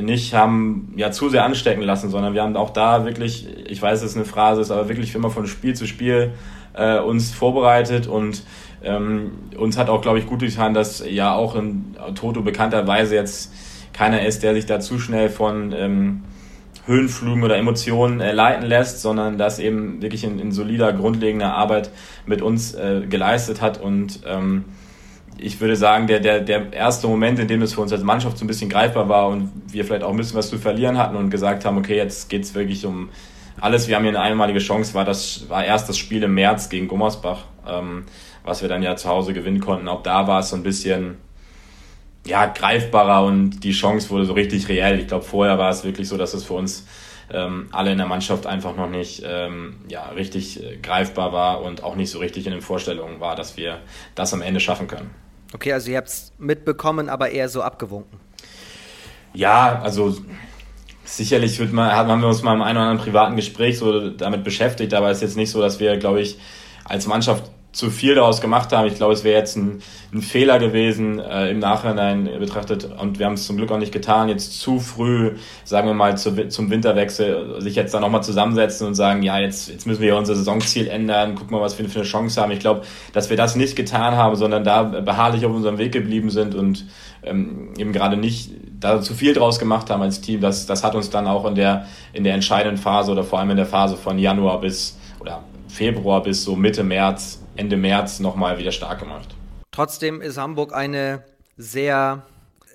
nicht haben ja zu sehr anstecken lassen, sondern wir haben auch da wirklich, ich weiß, es ist eine Phrase, ist aber wirklich immer von Spiel zu Spiel äh, uns vorbereitet und ähm, uns hat auch, glaube ich, gut getan, dass ja auch in Toto bekannterweise jetzt keiner ist, der sich da zu schnell von ähm, Höhenflügen oder Emotionen äh, leiten lässt, sondern das eben wirklich in, in solider, grundlegender Arbeit mit uns äh, geleistet hat. Und ähm, ich würde sagen, der, der, der erste Moment, in dem es für uns als Mannschaft so ein bisschen greifbar war und wir vielleicht auch ein bisschen was zu verlieren hatten und gesagt haben, okay, jetzt geht's wirklich um alles, wir haben hier eine einmalige Chance, war das war erst das Spiel im März gegen Gummersbach, ähm, was wir dann ja zu Hause gewinnen konnten. Auch da war es so ein bisschen ja, greifbarer und die Chance wurde so richtig reell. Ich glaube, vorher war es wirklich so, dass es für uns ähm, alle in der Mannschaft einfach noch nicht ähm, ja, richtig äh, greifbar war und auch nicht so richtig in den Vorstellungen war, dass wir das am Ende schaffen können. Okay, also ihr habt es mitbekommen, aber eher so abgewunken. Ja, also sicherlich wird man, haben wir uns mal im einen oder anderen privaten Gespräch so damit beschäftigt, aber es ist jetzt nicht so, dass wir, glaube ich, als Mannschaft zu viel daraus gemacht haben. Ich glaube, es wäre jetzt ein, ein, Fehler gewesen äh, im Nachhinein betrachtet und wir haben es zum Glück auch nicht getan, jetzt zu früh, sagen wir mal, zu, zum Winterwechsel sich jetzt da nochmal zusammensetzen und sagen, ja, jetzt, jetzt müssen wir unser Saisonziel ändern, gucken mal, was wir für eine Chance haben. Ich glaube, dass wir das nicht getan haben, sondern da beharrlich auf unserem Weg geblieben sind und ähm, eben gerade nicht da zu viel draus gemacht haben als Team. Das, das hat uns dann auch in der, in der entscheidenden Phase oder vor allem in der Phase von Januar bis oder Februar bis so Mitte März Ende März nochmal wieder stark gemacht. Trotzdem ist Hamburg eine sehr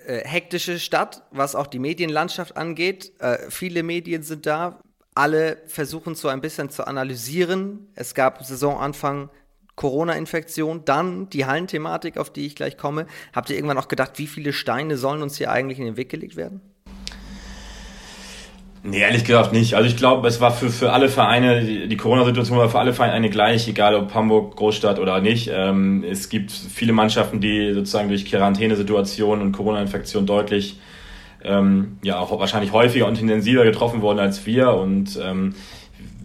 äh, hektische Stadt, was auch die Medienlandschaft angeht. Äh, viele Medien sind da. Alle versuchen so ein bisschen zu analysieren. Es gab Saisonanfang Corona-Infektion, dann die Hallenthematik, auf die ich gleich komme. Habt ihr irgendwann auch gedacht, wie viele Steine sollen uns hier eigentlich in den Weg gelegt werden? Nee, ehrlich gesagt nicht. Also ich glaube, es war für, für alle Vereine, die, Corona-Situation war für alle Vereine eine gleich, egal ob Hamburg, Großstadt oder nicht. Ähm, es gibt viele Mannschaften, die sozusagen durch Quarantänesituationen und Corona-Infektion deutlich ähm, ja auch wahrscheinlich häufiger und intensiver getroffen wurden als wir. Und ähm,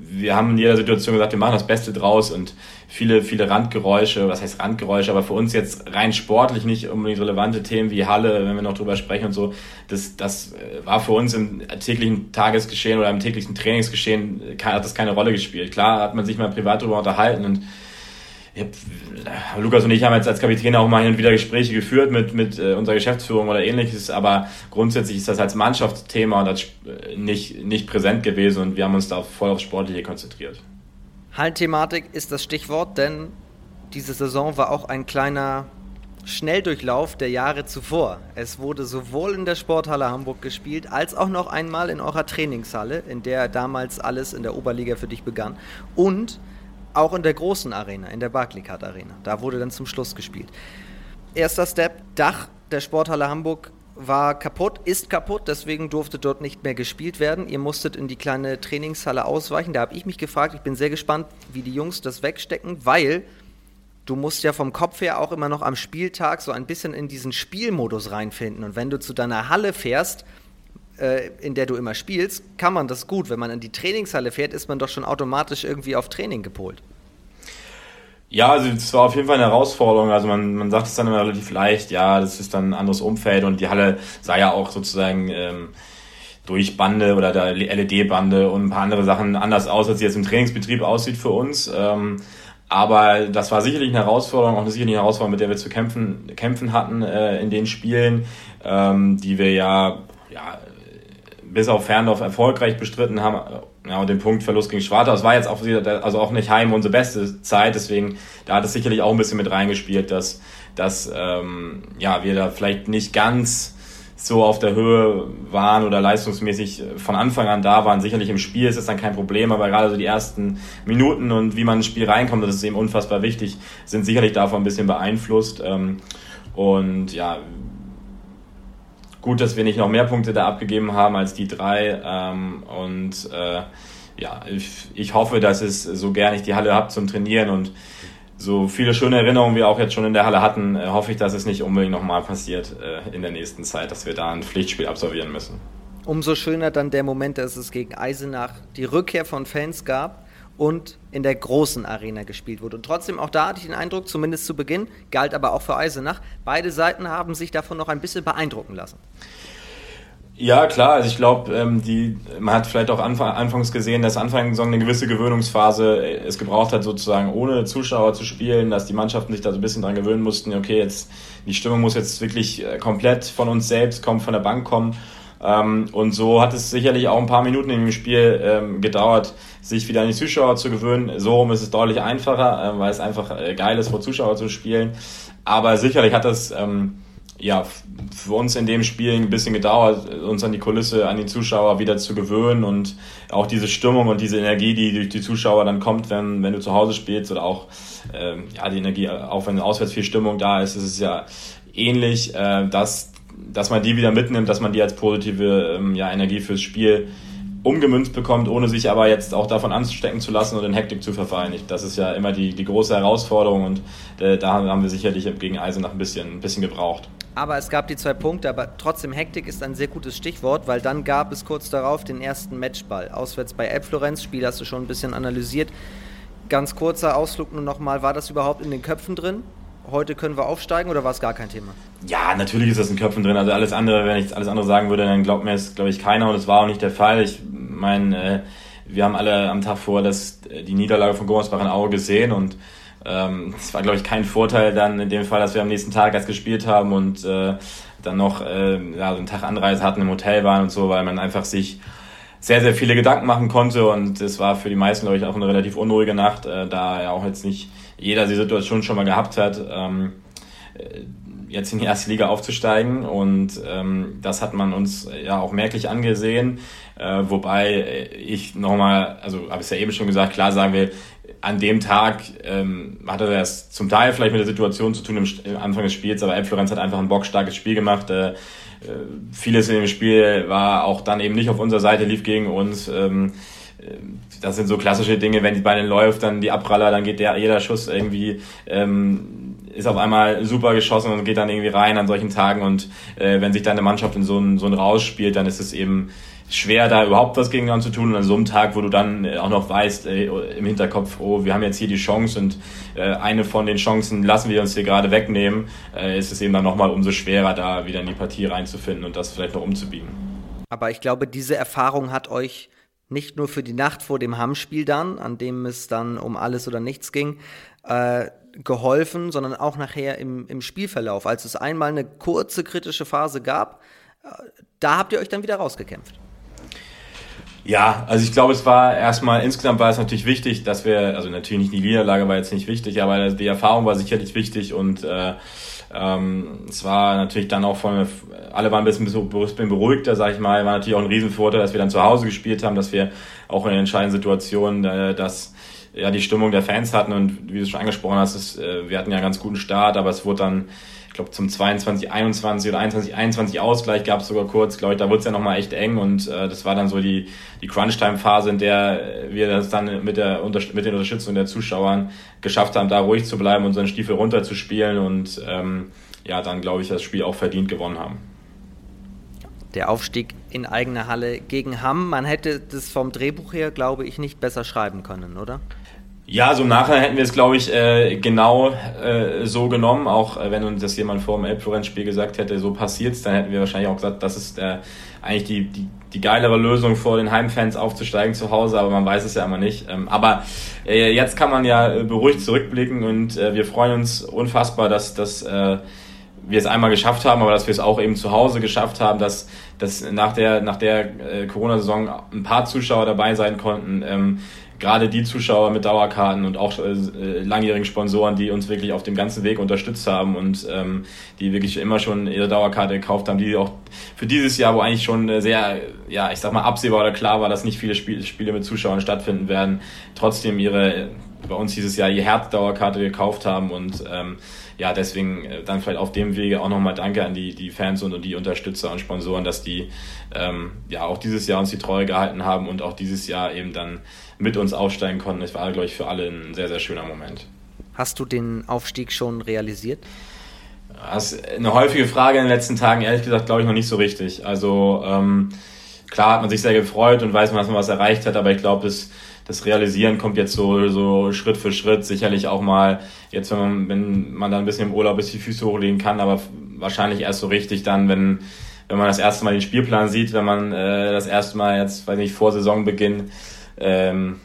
wir haben in jeder Situation gesagt, wir machen das Beste draus und viele, viele Randgeräusche, was heißt Randgeräusche, aber für uns jetzt rein sportlich nicht unbedingt relevante Themen wie Halle, wenn wir noch drüber sprechen und so, das, das äh, war für uns im täglichen Tagesgeschehen oder im täglichen Trainingsgeschehen, hat das keine Rolle gespielt. Klar hat man sich mal privat darüber unterhalten und hab, Lukas und ich haben jetzt als Kapitän auch mal hin und wieder Gespräche geführt mit, mit äh, unserer Geschäftsführung oder ähnliches, aber grundsätzlich ist das als Mannschaftsthema und äh, nicht, nicht präsent gewesen und wir haben uns da voll aufs Sportliche konzentriert. Hallenthematik ist das Stichwort, denn diese Saison war auch ein kleiner Schnelldurchlauf der Jahre zuvor. Es wurde sowohl in der Sporthalle Hamburg gespielt, als auch noch einmal in eurer Trainingshalle, in der damals alles in der Oberliga für dich begann. Und auch in der großen Arena, in der Barclaycard Arena. Da wurde dann zum Schluss gespielt. Erster Step, Dach der Sporthalle Hamburg war kaputt, ist kaputt, deswegen durfte dort nicht mehr gespielt werden. Ihr musstet in die kleine Trainingshalle ausweichen. Da habe ich mich gefragt, ich bin sehr gespannt, wie die Jungs das wegstecken, weil du musst ja vom Kopf her auch immer noch am Spieltag so ein bisschen in diesen Spielmodus reinfinden. Und wenn du zu deiner Halle fährst, äh, in der du immer spielst, kann man das gut. Wenn man in die Trainingshalle fährt, ist man doch schon automatisch irgendwie auf Training gepolt. Ja, also es war auf jeden Fall eine Herausforderung. Also man, man sagt es dann immer relativ leicht, ja, das ist dann ein anderes Umfeld und die Halle sah ja auch sozusagen ähm, durch Bande oder der LED-Bande und ein paar andere Sachen anders aus, als sie jetzt im Trainingsbetrieb aussieht für uns. Ähm, aber das war sicherlich eine Herausforderung, auch eine sicherlich eine Herausforderung, mit der wir zu kämpfen, kämpfen hatten äh, in den Spielen, ähm, die wir ja, ja bis auf Ferndorf erfolgreich bestritten haben. Ja, und den Punktverlust gegen Schwartau, das war jetzt auch, also auch nicht heim unsere beste Zeit, deswegen, da hat es sicherlich auch ein bisschen mit reingespielt, dass, dass ähm, ja, wir da vielleicht nicht ganz so auf der Höhe waren oder leistungsmäßig von Anfang an da waren. Sicherlich im Spiel ist es dann kein Problem, aber gerade so die ersten Minuten und wie man ins Spiel reinkommt, das ist eben unfassbar wichtig, sind sicherlich davon ein bisschen beeinflusst. Ähm, und ja, gut, dass wir nicht noch mehr Punkte da abgegeben haben als die drei. Ähm, und äh, ja, ich, ich hoffe, dass es so gern ich die Halle habe zum Trainieren und so viele schöne Erinnerungen wir auch jetzt schon in der Halle hatten, äh, hoffe ich, dass es nicht unbedingt nochmal passiert äh, in der nächsten Zeit, dass wir da ein Pflichtspiel absolvieren müssen. Umso schöner dann der Moment, dass es gegen Eisenach die Rückkehr von Fans gab und in der großen Arena gespielt wurde. Und trotzdem, auch da hatte ich den Eindruck, zumindest zu Beginn, galt aber auch für Eisenach, beide Seiten haben sich davon noch ein bisschen beeindrucken lassen. Ja, klar. Also ich glaube, ähm, man hat vielleicht auch anfang, anfangs gesehen, dass Anfang der eine gewisse Gewöhnungsphase äh, es gebraucht hat, sozusagen ohne Zuschauer zu spielen, dass die Mannschaften sich da so ein bisschen dran gewöhnen mussten. Okay, jetzt die Stimmung muss jetzt wirklich äh, komplett von uns selbst kommen, von der Bank kommen. Ähm, und so hat es sicherlich auch ein paar Minuten in dem Spiel ähm, gedauert, sich wieder an die Zuschauer zu gewöhnen. So rum ist es deutlich einfacher, äh, weil es einfach äh, geil ist, vor Zuschauer zu spielen. Aber sicherlich hat das ähm, ja, für uns in dem Spiel ein bisschen gedauert, uns an die Kulisse, an die Zuschauer wieder zu gewöhnen und auch diese Stimmung und diese Energie, die durch die Zuschauer dann kommt, wenn, wenn du zu Hause spielst oder auch ähm, ja, die Energie, auch wenn auswärts viel Stimmung da ist, ist es ja ähnlich, äh, dass, dass man die wieder mitnimmt, dass man die als positive ähm, ja, Energie fürs Spiel umgemünzt bekommt, ohne sich aber jetzt auch davon anstecken zu lassen und in Hektik zu verfallen. Das ist ja immer die, die große Herausforderung und äh, da haben wir sicherlich gegen Eisenach ein bisschen, ein bisschen gebraucht. Aber es gab die zwei Punkte, aber trotzdem Hektik ist ein sehr gutes Stichwort, weil dann gab es kurz darauf den ersten Matchball. Auswärts bei Elbflorenz, Spiel hast du schon ein bisschen analysiert. Ganz kurzer Ausflug nur nochmal, war das überhaupt in den Köpfen drin? Heute können wir aufsteigen oder war es gar kein Thema? Ja, natürlich ist das in Köpfen drin. Also alles andere, wenn ich alles andere sagen würde, dann glaubt mir es, glaube ich, keiner und es war auch nicht der Fall. Ich meine, äh, wir haben alle am Tag vor das, äh, die Niederlage von Gommersbach in Auge gesehen und ähm, es war, glaube ich, kein Vorteil dann in dem Fall, dass wir am nächsten Tag erst gespielt haben und äh, dann noch äh, ja, so einen Tag Anreise hatten, im Hotel waren und so, weil man einfach sich sehr, sehr viele Gedanken machen konnte und es war für die meisten, glaube ich, auch eine relativ unruhige Nacht, äh, da ja auch jetzt nicht jeder die Situation schon mal gehabt hat, ähm, äh, jetzt in die erste Liga aufzusteigen. Und ähm, das hat man uns ja auch merklich angesehen. Äh, wobei ich nochmal, also habe ich es ja eben schon gesagt, klar sagen wir, an dem Tag ähm, hatte das zum Teil vielleicht mit der Situation zu tun im, im Anfang des Spiels, aber Florenz hat einfach ein bockstarkes Spiel gemacht. Äh, äh, vieles in dem Spiel war auch dann eben nicht auf unserer Seite, lief gegen uns. Ähm, das sind so klassische Dinge, wenn die Beine läuft, dann die Abpraller, dann geht der, jeder Schuss irgendwie, ähm, ist auf einmal super geschossen und geht dann irgendwie rein an solchen Tagen und äh, wenn sich dann eine Mannschaft in so ein, so ein rausspielt, dann ist es eben schwer, da überhaupt was gegen zu tun. Und an so einem Tag, wo du dann äh, auch noch weißt äh, im Hinterkopf, oh, wir haben jetzt hier die Chance und äh, eine von den Chancen lassen wir uns hier gerade wegnehmen, äh, ist es eben dann nochmal umso schwerer, da wieder in die Partie reinzufinden und das vielleicht noch umzubiegen. Aber ich glaube, diese Erfahrung hat euch nicht nur für die Nacht vor dem Hamm-Spiel dann, an dem es dann um alles oder nichts ging, äh, geholfen, sondern auch nachher im, im Spielverlauf. Als es einmal eine kurze kritische Phase gab, äh, da habt ihr euch dann wieder rausgekämpft. Ja, also ich glaube, es war erstmal, insgesamt war es natürlich wichtig, dass wir, also natürlich nicht die Niederlage war jetzt nicht wichtig, aber die Erfahrung war sicherlich wichtig und äh, ähm, es war natürlich dann auch von, alle waren ein bisschen, bisschen beruhigter, sag ich mal. War natürlich auch ein Riesenvorteil, dass wir dann zu Hause gespielt haben, dass wir auch in den entscheidenden Situationen, äh, dass ja die Stimmung der Fans hatten und wie du schon angesprochen hast, ist, äh, wir hatten ja einen ganz guten Start, aber es wurde dann glaube zum 22, 21 oder 21, 21 Ausgleich gab es sogar kurz, glaube ich, da wurde es ja nochmal echt eng und äh, das war dann so die, die Crunch-Time-Phase, in der wir das dann mit, der, mit den Unterstützung der Zuschauern geschafft haben, da ruhig zu bleiben, unseren Stiefel runterzuspielen und ähm, ja, dann glaube ich, das Spiel auch verdient gewonnen haben. Der Aufstieg in eigener Halle gegen Hamm, man hätte das vom Drehbuch her, glaube ich, nicht besser schreiben können, oder? Ja, so nachher hätten wir es, glaube ich, äh, genau äh, so genommen. Auch äh, wenn uns das jemand vor dem Elbflorenz-Spiel gesagt hätte, so passiert's, dann hätten wir wahrscheinlich auch gesagt, das ist äh, eigentlich die, die, die geilere Lösung, vor den Heimfans aufzusteigen zu Hause, aber man weiß es ja immer nicht. Ähm, aber äh, jetzt kann man ja äh, beruhigt zurückblicken und äh, wir freuen uns unfassbar, dass, dass äh, wir es einmal geschafft haben, aber dass wir es auch eben zu Hause geschafft haben, dass, dass nach der, nach der äh, Corona-Saison ein paar Zuschauer dabei sein konnten. Ähm, gerade die Zuschauer mit Dauerkarten und auch äh, langjährigen Sponsoren, die uns wirklich auf dem ganzen Weg unterstützt haben und ähm, die wirklich immer schon ihre Dauerkarte gekauft haben, die auch für dieses Jahr, wo eigentlich schon sehr, ja, ich sag mal, absehbar oder klar war, dass nicht viele Spiel Spiele mit Zuschauern stattfinden werden, trotzdem ihre, bei uns dieses Jahr ihr Herzdauerkarte gekauft haben und ähm, ja, deswegen äh, dann vielleicht auf dem Wege auch nochmal Danke an die, die Fans und, und die Unterstützer und Sponsoren, dass die ähm, ja auch dieses Jahr uns die Treue gehalten haben und auch dieses Jahr eben dann mit uns aufsteigen konnten. Es war, glaube ich, für alle ein sehr, sehr schöner Moment. Hast du den Aufstieg schon realisiert? Das ist eine häufige Frage in den letzten Tagen, ehrlich gesagt, glaube ich noch nicht so richtig. Also ähm, klar hat man sich sehr gefreut und weiß man, dass man was erreicht hat, aber ich glaube, das, das Realisieren kommt jetzt so, so Schritt für Schritt. Sicherlich auch mal, jetzt wenn man, wenn man dann ein bisschen im Urlaub ist, die Füße hochlegen kann, aber wahrscheinlich erst so richtig dann, wenn wenn man das erste Mal den Spielplan sieht, wenn man äh, das erste Mal jetzt, weiß nicht, vor Saisonbeginn ähm,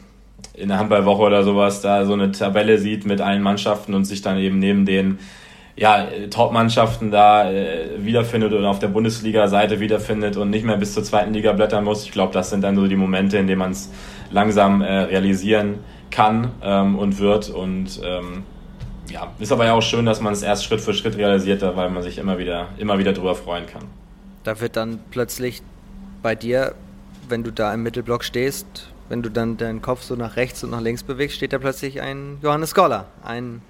in der Handballwoche oder sowas da so eine Tabelle sieht mit allen Mannschaften und sich dann eben neben den ja, Top-Mannschaften da äh, wiederfindet oder auf der Bundesliga-Seite wiederfindet und nicht mehr bis zur zweiten Liga blättern muss. Ich glaube, das sind dann so die Momente, in denen man es langsam äh, realisieren kann ähm, und wird. Und ähm, ja, ist aber ja auch schön, dass man es erst Schritt für Schritt realisiert, weil man sich immer wieder, immer wieder drüber freuen kann. Da wird dann plötzlich bei dir, wenn du da im Mittelblock stehst, wenn du dann deinen Kopf so nach rechts und nach links bewegst, steht da plötzlich ein Johannes Goller, ein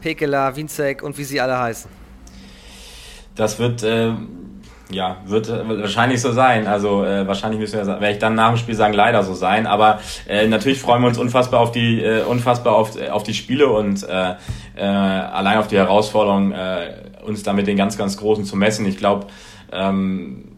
Pekela, Winzek und wie sie alle heißen. Das wird, äh, ja, wird wahrscheinlich so sein. Also äh, wahrscheinlich müssen wir, werde ich dann nach dem Spiel sagen, leider so sein. Aber äh, natürlich freuen wir uns unfassbar auf die, äh, unfassbar auf, auf die Spiele und äh, äh, allein auf die Herausforderung, äh, uns da mit den ganz, ganz Großen zu messen. Ich glaube, ähm,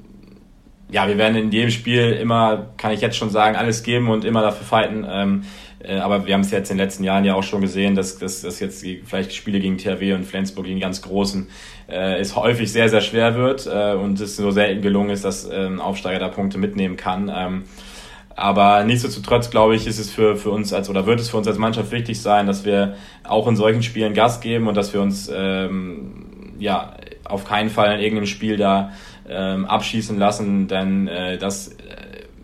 ja, wir werden in jedem Spiel immer, kann ich jetzt schon sagen, alles geben und immer dafür fighten. Ähm, äh, aber wir haben es jetzt in den letzten Jahren ja auch schon gesehen, dass, dass, dass jetzt die, vielleicht Spiele gegen THW und Flensburg gegen ganz Großen äh, es häufig sehr, sehr schwer wird äh, und es so selten gelungen ist, dass äh, ein Aufsteiger da Punkte mitnehmen kann. Ähm, aber nichtsdestotrotz, glaube ich, ist es für, für uns als oder wird es für uns als Mannschaft wichtig sein, dass wir auch in solchen Spielen Gas geben und dass wir uns ähm, ja auf keinen Fall in irgendeinem Spiel da ähm, abschießen lassen, denn äh, das äh,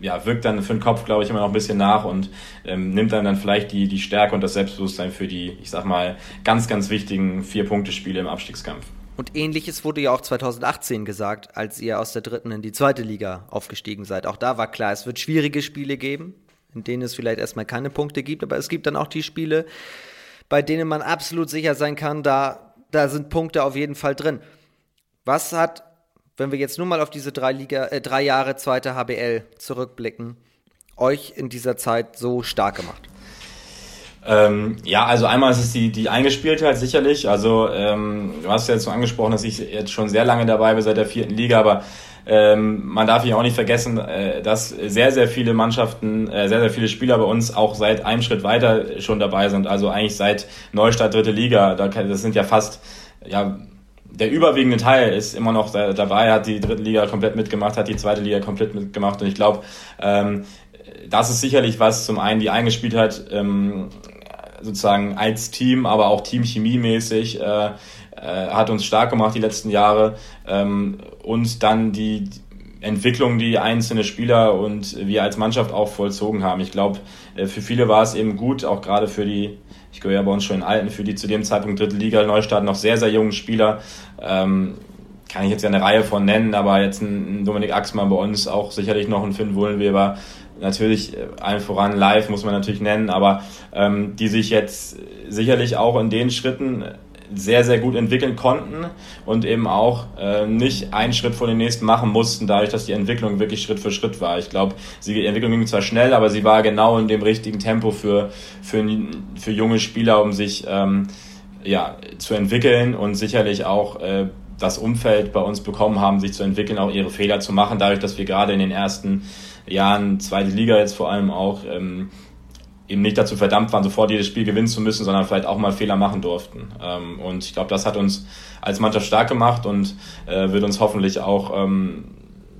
ja, wirkt dann für den Kopf, glaube ich, immer noch ein bisschen nach und ähm, nimmt dann dann vielleicht die, die Stärke und das Selbstbewusstsein für die, ich sag mal, ganz, ganz wichtigen Vier-Punkte-Spiele im Abstiegskampf. Und ähnliches wurde ja auch 2018 gesagt, als ihr aus der dritten in die zweite Liga aufgestiegen seid. Auch da war klar, es wird schwierige Spiele geben, in denen es vielleicht erstmal keine Punkte gibt, aber es gibt dann auch die Spiele, bei denen man absolut sicher sein kann, da, da sind Punkte auf jeden Fall drin. Was hat wenn wir jetzt nur mal auf diese drei, Liga, äh, drei Jahre zweite HBL zurückblicken, euch in dieser Zeit so stark gemacht? Ähm, ja, also einmal ist es die, die Eingespieltheit sicherlich. Also ähm, du hast ja jetzt so angesprochen, dass ich jetzt schon sehr lange dabei bin, seit der vierten Liga, aber ähm, man darf ja auch nicht vergessen, äh, dass sehr, sehr viele Mannschaften, äh, sehr, sehr viele Spieler bei uns auch seit einem Schritt weiter schon dabei sind. Also eigentlich seit Neustadt dritte Liga. Das sind ja fast ja, der überwiegende Teil ist immer noch dabei, hat die dritte Liga komplett mitgemacht, hat die zweite Liga komplett mitgemacht und ich glaube, ähm, das ist sicherlich was zum einen die eingespielt hat, ähm, sozusagen als Team, aber auch Teamchemie-mäßig äh, äh, hat uns stark gemacht die letzten Jahre ähm, und dann die Entwicklung, die einzelne Spieler und wir als Mannschaft auch vollzogen haben. Ich glaube, äh, für viele war es eben gut, auch gerade für die ich gehöre ja bei uns schon in Alten für die zu dem Zeitpunkt dritte Liga Neustadt noch sehr, sehr jungen Spieler. Ähm, kann ich jetzt ja eine Reihe von nennen, aber jetzt ein, Dominik Axmann bei uns, auch sicherlich noch ein Finn Wullenweber, natürlich äh, allen voran live muss man natürlich nennen, aber ähm, die sich jetzt sicherlich auch in den Schritten sehr, sehr gut entwickeln konnten und eben auch äh, nicht einen Schritt vor den nächsten machen mussten, dadurch, dass die Entwicklung wirklich Schritt für Schritt war. Ich glaube, die Entwicklung ging zwar schnell, aber sie war genau in dem richtigen Tempo für, für, für junge Spieler, um sich ähm, ja, zu entwickeln und sicherlich auch äh, das Umfeld bei uns bekommen haben, sich zu entwickeln, auch ihre Fehler zu machen, dadurch, dass wir gerade in den ersten Jahren, zweite Liga jetzt vor allem auch, ähm, eben nicht dazu verdammt waren, sofort jedes Spiel gewinnen zu müssen, sondern vielleicht auch mal Fehler machen durften. Ähm, und ich glaube, das hat uns als Mannschaft stark gemacht und äh, wird uns hoffentlich auch ähm,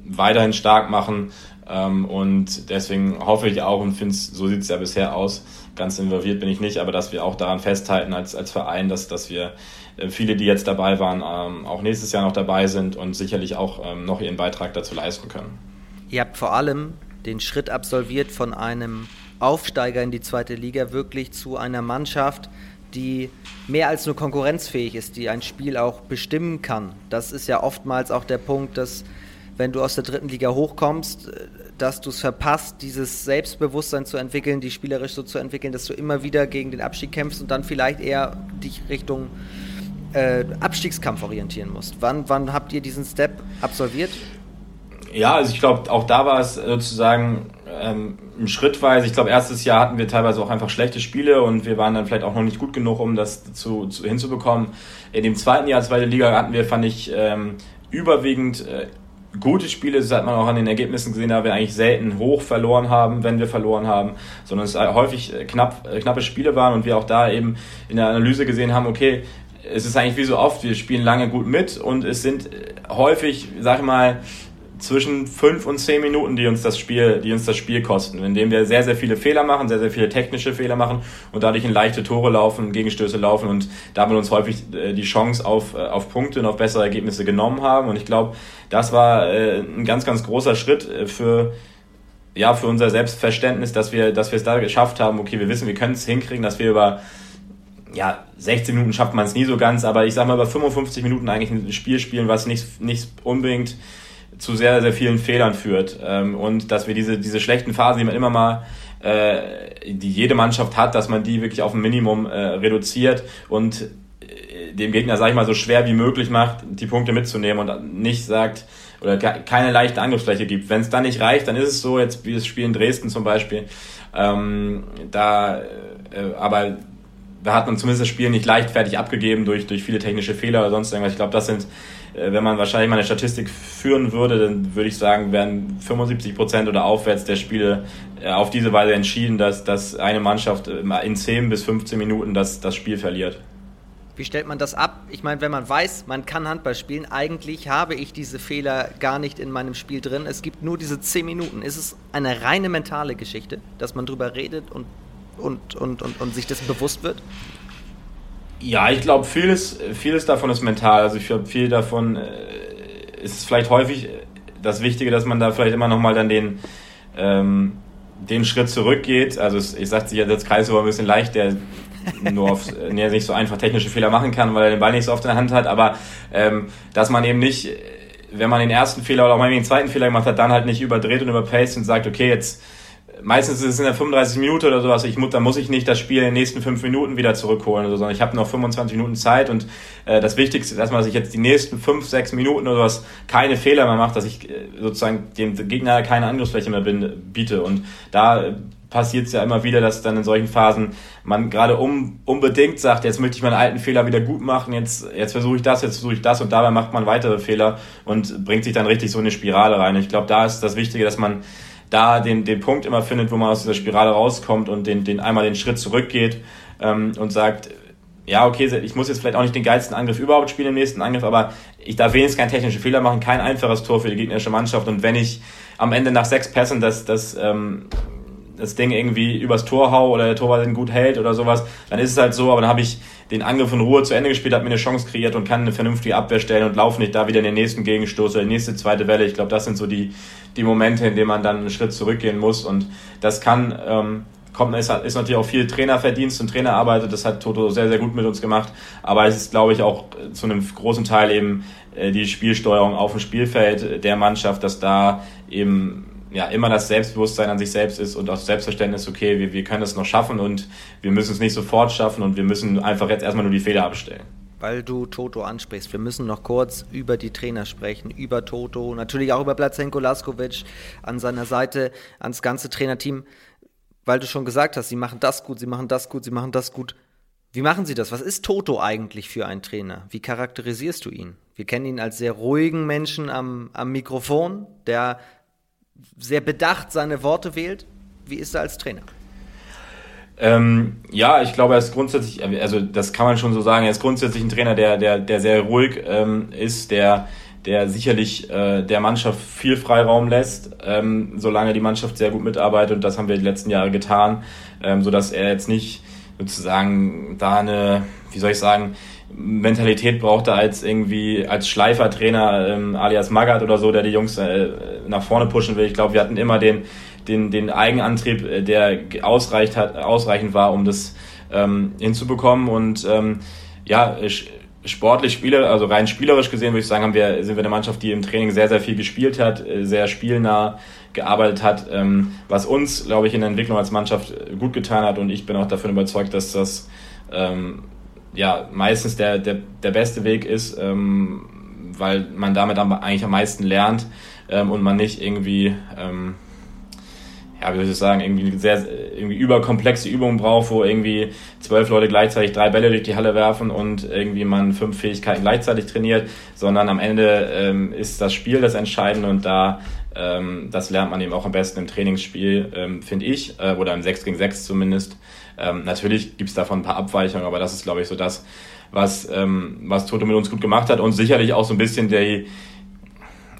weiterhin stark machen. Ähm, und deswegen hoffe ich auch und finde es, so sieht es ja bisher aus, ganz involviert bin ich nicht, aber dass wir auch daran festhalten als, als Verein, dass, dass wir äh, viele, die jetzt dabei waren, auch nächstes Jahr noch dabei sind und sicherlich auch noch ihren Beitrag dazu leisten können. Ihr habt vor allem den Schritt absolviert von einem Aufsteiger in die zweite Liga wirklich zu einer Mannschaft, die mehr als nur konkurrenzfähig ist, die ein Spiel auch bestimmen kann. Das ist ja oftmals auch der Punkt, dass wenn du aus der dritten Liga hochkommst, dass du es verpasst, dieses Selbstbewusstsein zu entwickeln, die spielerisch so zu entwickeln, dass du immer wieder gegen den Abstieg kämpfst und dann vielleicht eher dich Richtung äh, Abstiegskampf orientieren musst. Wann, wann habt ihr diesen Step absolviert? Ja, also ich glaube, auch da war es sozusagen ähm, schrittweise. Ich glaube, erstes Jahr hatten wir teilweise auch einfach schlechte Spiele und wir waren dann vielleicht auch noch nicht gut genug, um das zu, zu hinzubekommen. In dem zweiten Jahr, zweite Liga, hatten wir, fand ich, ähm, überwiegend äh, gute Spiele. Das hat man auch an den Ergebnissen gesehen, da wir eigentlich selten hoch verloren haben, wenn wir verloren haben, sondern es häufig äh, knapp, äh, knappe Spiele waren und wir auch da eben in der Analyse gesehen haben, okay, es ist eigentlich wie so oft, wir spielen lange gut mit und es sind häufig, sag ich mal, zwischen fünf und zehn Minuten, die uns das Spiel, die uns das Spiel kosten, indem wir sehr, sehr viele Fehler machen, sehr, sehr viele technische Fehler machen und dadurch in leichte Tore laufen, Gegenstöße laufen und damit uns häufig äh, die Chance auf, äh, auf Punkte und auf bessere Ergebnisse genommen haben. Und ich glaube, das war äh, ein ganz, ganz großer Schritt für, ja, für unser Selbstverständnis, dass wir, dass wir es da geschafft haben. Okay, wir wissen, wir können es hinkriegen, dass wir über ja, 16 Minuten schafft man es nie so ganz, aber ich sag mal, über 55 Minuten eigentlich ein Spiel spielen, was nicht, nicht unbedingt zu sehr, sehr vielen Fehlern führt. Ähm, und dass wir diese, diese schlechten Phasen, die man immer mal äh, die jede Mannschaft hat, dass man die wirklich auf ein Minimum äh, reduziert und äh, dem Gegner, sag ich mal, so schwer wie möglich macht, die Punkte mitzunehmen und nicht sagt oder keine leichte Angriffsfläche gibt. Wenn es dann nicht reicht, dann ist es so, jetzt wie das Spiel in Dresden zum Beispiel, ähm, da, äh, aber da hat man zumindest das Spiel nicht leichtfertig abgegeben durch, durch viele technische Fehler oder sonst irgendwas. Ich glaube, das sind wenn man wahrscheinlich mal eine Statistik führen würde, dann würde ich sagen, werden 75 Prozent oder aufwärts der Spiele äh, auf diese Weise entschieden, dass, dass eine Mannschaft äh, in 10 bis 15 Minuten das, das Spiel verliert. Wie stellt man das ab? Ich meine, wenn man weiß, man kann Handball spielen, eigentlich habe ich diese Fehler gar nicht in meinem Spiel drin. Es gibt nur diese 10 Minuten. Ist es eine reine mentale Geschichte, dass man drüber redet und, und, und, und, und sich das bewusst wird? Ja, ich glaube, vieles, vieles davon ist mental. Also ich glaube, viel davon äh, ist vielleicht häufig das Wichtige, dass man da vielleicht immer nochmal dann den, ähm, den Schritt zurückgeht. Also ich sagte sich ja, das Kreis war ein bisschen leicht, der nur auf, der nicht so einfach technische Fehler machen kann, weil er den Ball nicht so oft in der Hand hat, aber ähm, dass man eben nicht, wenn man den ersten Fehler oder auch mal den zweiten Fehler gemacht hat, dann halt nicht überdreht und überpaced und sagt, okay, jetzt meistens ist es in der 35 Minute oder sowas, ich, da muss ich nicht das Spiel in den nächsten fünf Minuten wieder zurückholen, so, sondern ich habe noch 25 Minuten Zeit und äh, das Wichtigste ist erstmal, dass ich jetzt die nächsten fünf, sechs Minuten oder sowas keine Fehler mehr mache, dass ich äh, sozusagen dem Gegner keine Angriffsfläche mehr bin, biete und da passiert es ja immer wieder, dass dann in solchen Phasen man gerade um, unbedingt sagt, jetzt möchte ich meinen alten Fehler wieder gut machen, jetzt, jetzt versuche ich das, jetzt versuche ich das und dabei macht man weitere Fehler und bringt sich dann richtig so in eine Spirale rein. Ich glaube, da ist das Wichtige, dass man da den, den Punkt immer findet, wo man aus dieser Spirale rauskommt und den, den einmal den Schritt zurückgeht ähm, und sagt, ja, okay, ich muss jetzt vielleicht auch nicht den geilsten Angriff überhaupt spielen im nächsten Angriff, aber ich darf wenigstens keinen technischen Fehler machen, kein einfaches Tor für die gegnerische Mannschaft. Und wenn ich am Ende nach sechs Pässen das, das, ähm, das Ding irgendwie übers Tor hau oder der Torwart den gut hält oder sowas, dann ist es halt so, aber dann habe ich den Angriff in Ruhe zu Ende gespielt, habe mir eine Chance kreiert und kann eine vernünftige Abwehr stellen und laufe nicht da wieder in den nächsten Gegenstoß oder die nächste zweite Welle. Ich glaube, das sind so die, die Momente, in denen man dann einen Schritt zurückgehen muss. Und das kann, ähm, kommt, ist, ist natürlich auch viel Trainerverdienst und Trainerarbeit. Das hat Toto sehr, sehr gut mit uns gemacht. Aber es ist, glaube ich, auch zu einem großen Teil eben äh, die Spielsteuerung auf dem Spielfeld der Mannschaft, dass da eben ja, immer das Selbstbewusstsein an sich selbst ist und auch Selbstverständnis, okay, wir, wir können es noch schaffen und wir müssen es nicht sofort schaffen und wir müssen einfach jetzt erstmal nur die Fehler abstellen weil du Toto ansprichst. Wir müssen noch kurz über die Trainer sprechen, über Toto, natürlich auch über Placenko Laskovic an seiner Seite, ans ganze Trainerteam, weil du schon gesagt hast, sie machen das gut, sie machen das gut, sie machen das gut. Wie machen sie das? Was ist Toto eigentlich für ein Trainer? Wie charakterisierst du ihn? Wir kennen ihn als sehr ruhigen Menschen am, am Mikrofon, der sehr bedacht seine Worte wählt. Wie ist er als Trainer? Ähm, ja, ich glaube, er ist grundsätzlich, also das kann man schon so sagen, er ist grundsätzlich ein Trainer, der, der, der sehr ruhig ähm, ist, der, der sicherlich äh, der Mannschaft viel Freiraum lässt, ähm, solange die Mannschaft sehr gut mitarbeitet und das haben wir die letzten Jahre getan, ähm, sodass er jetzt nicht sozusagen da eine, wie soll ich sagen, Mentalität brauchte als irgendwie als Schleifertrainer ähm, alias Magath oder so, der die Jungs äh, nach vorne pushen will. Ich glaube, wir hatten immer den den, den Eigenantrieb, äh, der ausreicht hat, ausreichend war, um das ähm, hinzubekommen. Und ähm, ja, sportlich Spieler, also rein spielerisch gesehen, würde ich sagen, haben wir, sind wir eine Mannschaft, die im Training sehr, sehr viel gespielt hat, äh, sehr spielnah gearbeitet hat, ähm, was uns, glaube ich, in der Entwicklung als Mannschaft gut getan hat. Und ich bin auch davon überzeugt, dass das ähm, ja meistens der, der, der beste Weg ist, ähm, weil man damit eigentlich am meisten lernt ähm, und man nicht irgendwie ähm, ja, wie soll ich sagen, irgendwie sehr irgendwie überkomplexe Übungen braucht, wo irgendwie zwölf Leute gleichzeitig drei Bälle durch die Halle werfen und irgendwie man fünf Fähigkeiten gleichzeitig trainiert, sondern am Ende ähm, ist das Spiel das Entscheidende und da ähm, das lernt man eben auch am besten im Trainingsspiel, ähm, finde ich, äh, oder im 6 gegen 6 zumindest. Ähm, natürlich gibt's davon ein paar Abweichungen, aber das ist, glaube ich, so das, was, ähm, was Toto mit uns gut gemacht hat und sicherlich auch so ein bisschen der,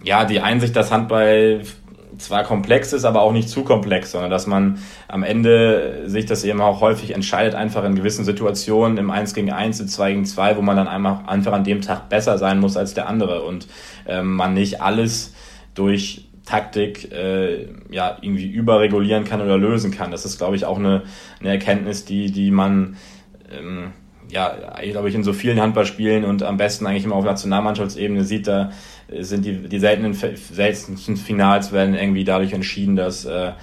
ja, die Einsicht, dass Handball zwar komplex ist, aber auch nicht zu komplex, sondern dass man am Ende sich das eben auch häufig entscheidet, einfach in gewissen Situationen im 1 gegen 1, im 2 gegen 2, wo man dann einfach, einfach an dem Tag besser sein muss als der andere und ähm, man nicht alles durch Taktik äh, ja irgendwie überregulieren kann oder lösen kann. Das ist, glaube ich, auch eine, eine Erkenntnis, die, die man ähm, ja, glaube ich, in so vielen Handballspielen und am besten eigentlich immer auf Nationalmannschaftsebene sieht, da sind die, die seltenen, seltensten Finals werden irgendwie dadurch entschieden, dass äh,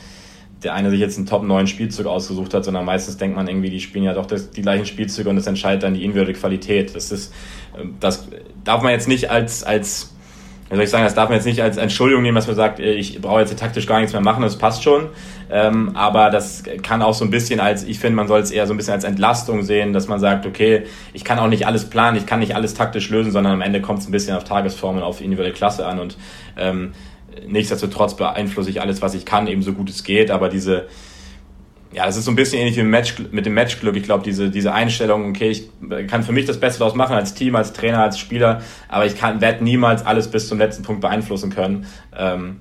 der eine sich jetzt einen Top 9 Spielzug ausgesucht hat, sondern meistens denkt man irgendwie, die spielen ja doch das, die gleichen Spielzüge und das entscheidet dann die individuelle Qualität. Das ist, ähm, das darf man jetzt nicht als, als wie soll ich sagen, das darf man jetzt nicht als Entschuldigung nehmen, dass man sagt, äh, ich brauche jetzt taktisch gar nichts mehr machen, das passt schon. Ähm, aber das kann auch so ein bisschen als, ich finde, man soll es eher so ein bisschen als Entlastung sehen, dass man sagt, okay, ich kann auch nicht alles planen, ich kann nicht alles taktisch lösen, sondern am Ende kommt es ein bisschen auf Tagesformen, auf individuelle Klasse an und ähm, nichtsdestotrotz beeinflusse ich alles, was ich kann, eben so gut es geht, aber diese, ja, es ist so ein bisschen ähnlich wie mit, Match, mit dem Matchglück. Ich glaube, diese, diese Einstellung, okay, ich kann für mich das Beste daraus machen als Team, als Trainer, als Spieler, aber ich kann, werde niemals alles bis zum letzten Punkt beeinflussen können. Ähm,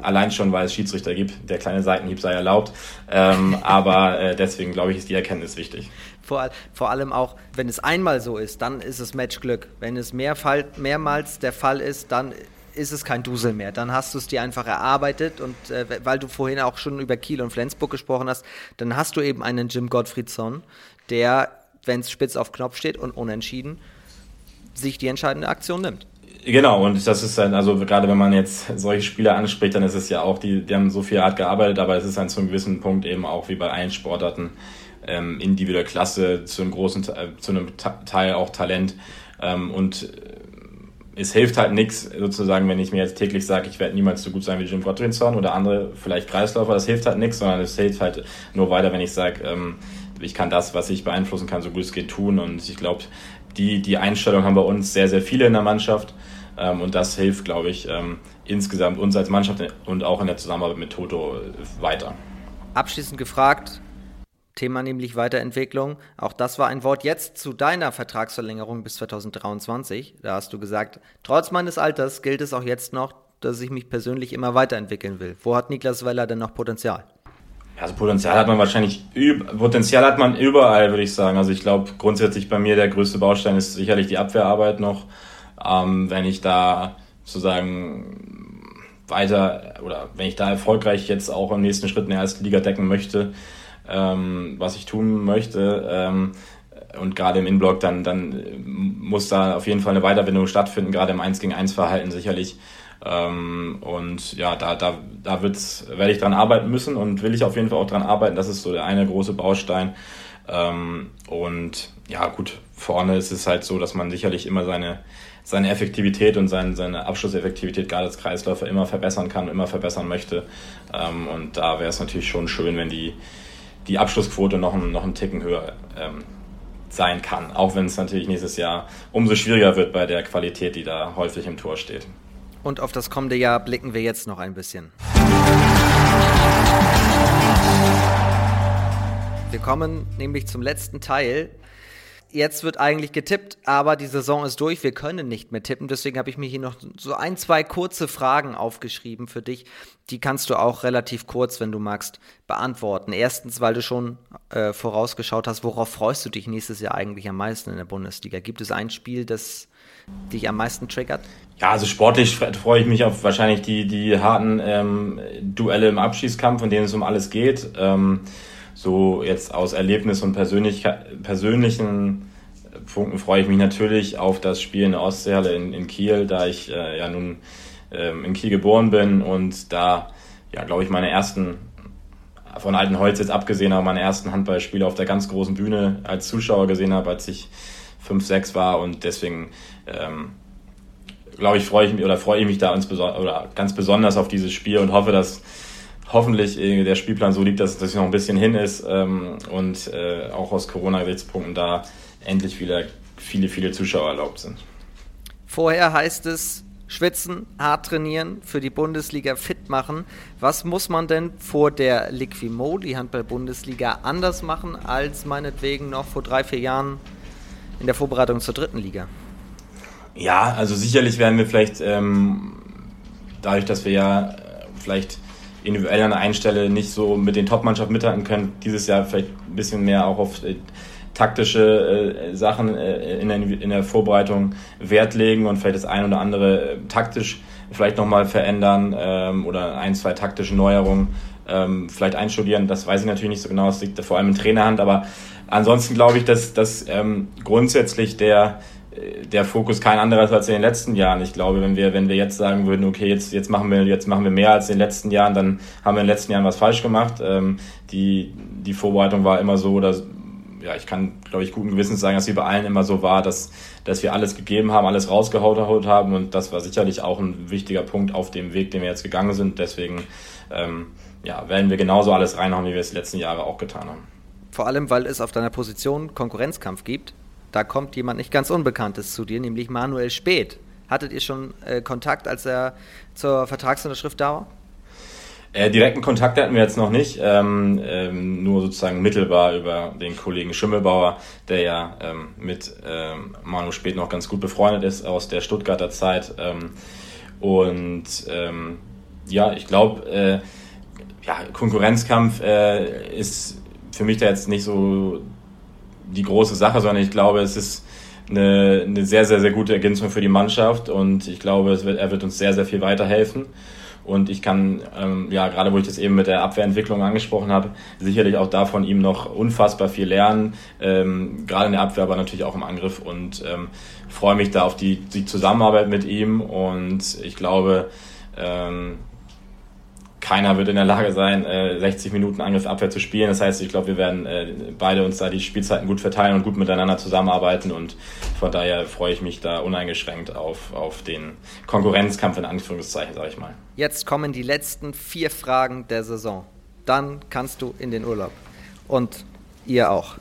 allein schon, weil es Schiedsrichter gibt. Der kleine Seitenhieb sei erlaubt. Ähm, aber äh, deswegen, glaube ich, ist die Erkenntnis wichtig. Vor, vor, allem auch, wenn es einmal so ist, dann ist es Matchglück. Wenn es mehr Fall, mehrmals der Fall ist, dann ist es kein Dusel mehr. Dann hast du es dir einfach erarbeitet und äh, weil du vorhin auch schon über Kiel und Flensburg gesprochen hast, dann hast du eben einen Jim Gottfriedson, der, wenn es spitz auf Knopf steht und unentschieden, sich die entscheidende Aktion nimmt. Genau, und das ist dann, also gerade wenn man jetzt solche Spieler anspricht, dann ist es ja auch, die, die haben so viel hart gearbeitet, aber es ist dann zu einem gewissen Punkt eben auch wie bei allen Sportarten ähm, individuelle Klasse, zu einem großen, äh, zu einem Teil auch Talent. Ähm, und es hilft halt nichts, sozusagen, wenn ich mir jetzt täglich sage, ich werde niemals so gut sein wie Jim Gottrinson oder andere, vielleicht Kreisläufer, das hilft halt nichts, sondern es hilft halt nur weiter, wenn ich sage, ähm, ich kann das, was ich beeinflussen kann, so gut es geht tun. Und ich glaube, die, die Einstellung haben bei uns sehr, sehr viele in der Mannschaft. Ähm, und das hilft, glaube ich, ähm, insgesamt uns als Mannschaft und auch in der Zusammenarbeit mit Toto weiter. Abschließend gefragt, Thema nämlich Weiterentwicklung. Auch das war ein Wort jetzt zu deiner Vertragsverlängerung bis 2023. Da hast du gesagt, trotz meines Alters gilt es auch jetzt noch, dass ich mich persönlich immer weiterentwickeln will. Wo hat Niklas Weller denn noch Potenzial? Also Potenzial hat man wahrscheinlich, Potenzial hat man überall, würde ich sagen. Also ich glaube, grundsätzlich bei mir der größte Baustein ist sicherlich die Abwehrarbeit noch. Ähm, wenn ich da sozusagen weiter oder wenn ich da erfolgreich jetzt auch im nächsten Schritt in der ersten Liga decken möchte, ähm, was ich tun möchte. Ähm, und gerade im Inblock, dann, dann muss da auf jeden Fall eine Weiterbindung stattfinden, gerade im 1 gegen 1 Verhalten sicherlich. Ähm, und ja, da, da, da wird's, werde ich dran arbeiten müssen und will ich auf jeden Fall auch dran arbeiten. Das ist so der eine große Baustein. Ähm, und ja, gut, vorne ist es halt so, dass man sicherlich immer seine, seine Effektivität und sein, seine Abschlusseffektivität gerade als Kreisläufer immer verbessern kann, immer verbessern möchte. Ähm, und da wäre es natürlich schon schön, wenn die, die Abschlussquote noch, ein, noch einen Ticken höher ähm, sein kann. Auch wenn es natürlich nächstes Jahr umso schwieriger wird bei der Qualität, die da häufig im Tor steht. Und auf das kommende Jahr blicken wir jetzt noch ein bisschen. Wir kommen nämlich zum letzten Teil jetzt wird eigentlich getippt, aber die Saison ist durch. Wir können nicht mehr tippen. Deswegen habe ich mir hier noch so ein, zwei kurze Fragen aufgeschrieben für dich. Die kannst du auch relativ kurz, wenn du magst, beantworten. Erstens, weil du schon äh, vorausgeschaut hast, worauf freust du dich nächstes Jahr eigentlich am meisten in der Bundesliga? Gibt es ein Spiel, das dich am meisten triggert? Ja, also sportlich freue ich mich auf wahrscheinlich die, die harten ähm, Duelle im Abschießkampf, in denen es um alles geht. Ähm, so jetzt aus Erlebnis und persönlich, persönlichen Punkten freue ich mich natürlich auf das Spiel in der Ostseehalle in, in Kiel, da ich äh, ja nun ähm, in Kiel geboren bin und da, ja, glaube ich, meine ersten, von Altenholz jetzt abgesehen, aber meine ersten Handballspiele auf der ganz großen Bühne als Zuschauer gesehen habe, als ich 5, 6 war und deswegen, ähm, glaube ich, freue ich mich oder freue ich mich da insbesondere oder ganz besonders auf dieses Spiel und hoffe, dass hoffentlich äh, der Spielplan so liegt, dass es noch ein bisschen hin ist ähm, und äh, auch aus Corona-Gesichtspunkten da endlich wieder viele, viele Zuschauer erlaubt sind. Vorher heißt es schwitzen, hart trainieren, für die Bundesliga fit machen. Was muss man denn vor der Liquimo, die Handball-Bundesliga, anders machen als meinetwegen noch vor drei, vier Jahren in der Vorbereitung zur dritten Liga? Ja, also sicherlich werden wir vielleicht ähm, dadurch, dass wir ja vielleicht individuell an einer Stelle nicht so mit den Top-Mannschaften mithalten können, dieses Jahr vielleicht ein bisschen mehr auch auf äh, taktische äh, Sachen äh, in, der, in der Vorbereitung Wert legen und vielleicht das ein oder andere äh, taktisch vielleicht nochmal verändern ähm, oder ein, zwei taktische Neuerungen ähm, vielleicht einstudieren. Das weiß ich natürlich nicht so genau, das liegt vor allem in Trainerhand, aber ansonsten glaube ich, dass, dass ähm, grundsätzlich der der Fokus kein anderer ist als in den letzten Jahren. Ich glaube, wenn wir, wenn wir jetzt sagen würden, okay, jetzt, jetzt machen wir, jetzt machen wir mehr als in den letzten Jahren, dann haben wir in den letzten Jahren was falsch gemacht. Ähm, die, die Vorbereitung war immer so, dass, ja, ich kann, glaube ich, guten Gewissens sagen, dass sie bei allen immer so war, dass, dass wir alles gegeben haben, alles rausgehaut haben und das war sicherlich auch ein wichtiger Punkt auf dem Weg, den wir jetzt gegangen sind. Deswegen, ähm, ja, werden wir genauso alles reinhauen, wie wir es die letzten Jahre auch getan haben. Vor allem, weil es auf deiner Position Konkurrenzkampf gibt da kommt jemand nicht ganz Unbekanntes zu dir, nämlich Manuel Speth. Hattet ihr schon äh, Kontakt, als er zur Vertragsunterschrift da war? Äh, direkten Kontakt hatten wir jetzt noch nicht, ähm, ähm, nur sozusagen mittelbar über den Kollegen Schimmelbauer, der ja ähm, mit ähm, Manu Speth noch ganz gut befreundet ist aus der Stuttgarter Zeit. Ähm, und ähm, ja, ich glaube, äh, ja, Konkurrenzkampf äh, ist für mich da jetzt nicht so die große Sache, sondern ich glaube, es ist eine, eine sehr, sehr, sehr gute Ergänzung für die Mannschaft und ich glaube, es wird, er wird uns sehr, sehr viel weiterhelfen. Und ich kann, ähm, ja, gerade wo ich das eben mit der Abwehrentwicklung angesprochen habe, sicherlich auch davon ihm noch unfassbar viel lernen, ähm, gerade in der Abwehr, aber natürlich auch im Angriff und ähm, freue mich da auf die, die Zusammenarbeit mit ihm und ich glaube, ähm, keiner wird in der Lage sein, 60 äh, Minuten Angriff Abwehr zu spielen. Das heißt, ich glaube, wir werden äh, beide uns da die Spielzeiten gut verteilen und gut miteinander zusammenarbeiten und von daher freue ich mich da uneingeschränkt auf, auf den Konkurrenzkampf in Anführungszeichen, sage ich mal. Jetzt kommen die letzten vier Fragen der Saison. Dann kannst du in den Urlaub. Und ihr auch.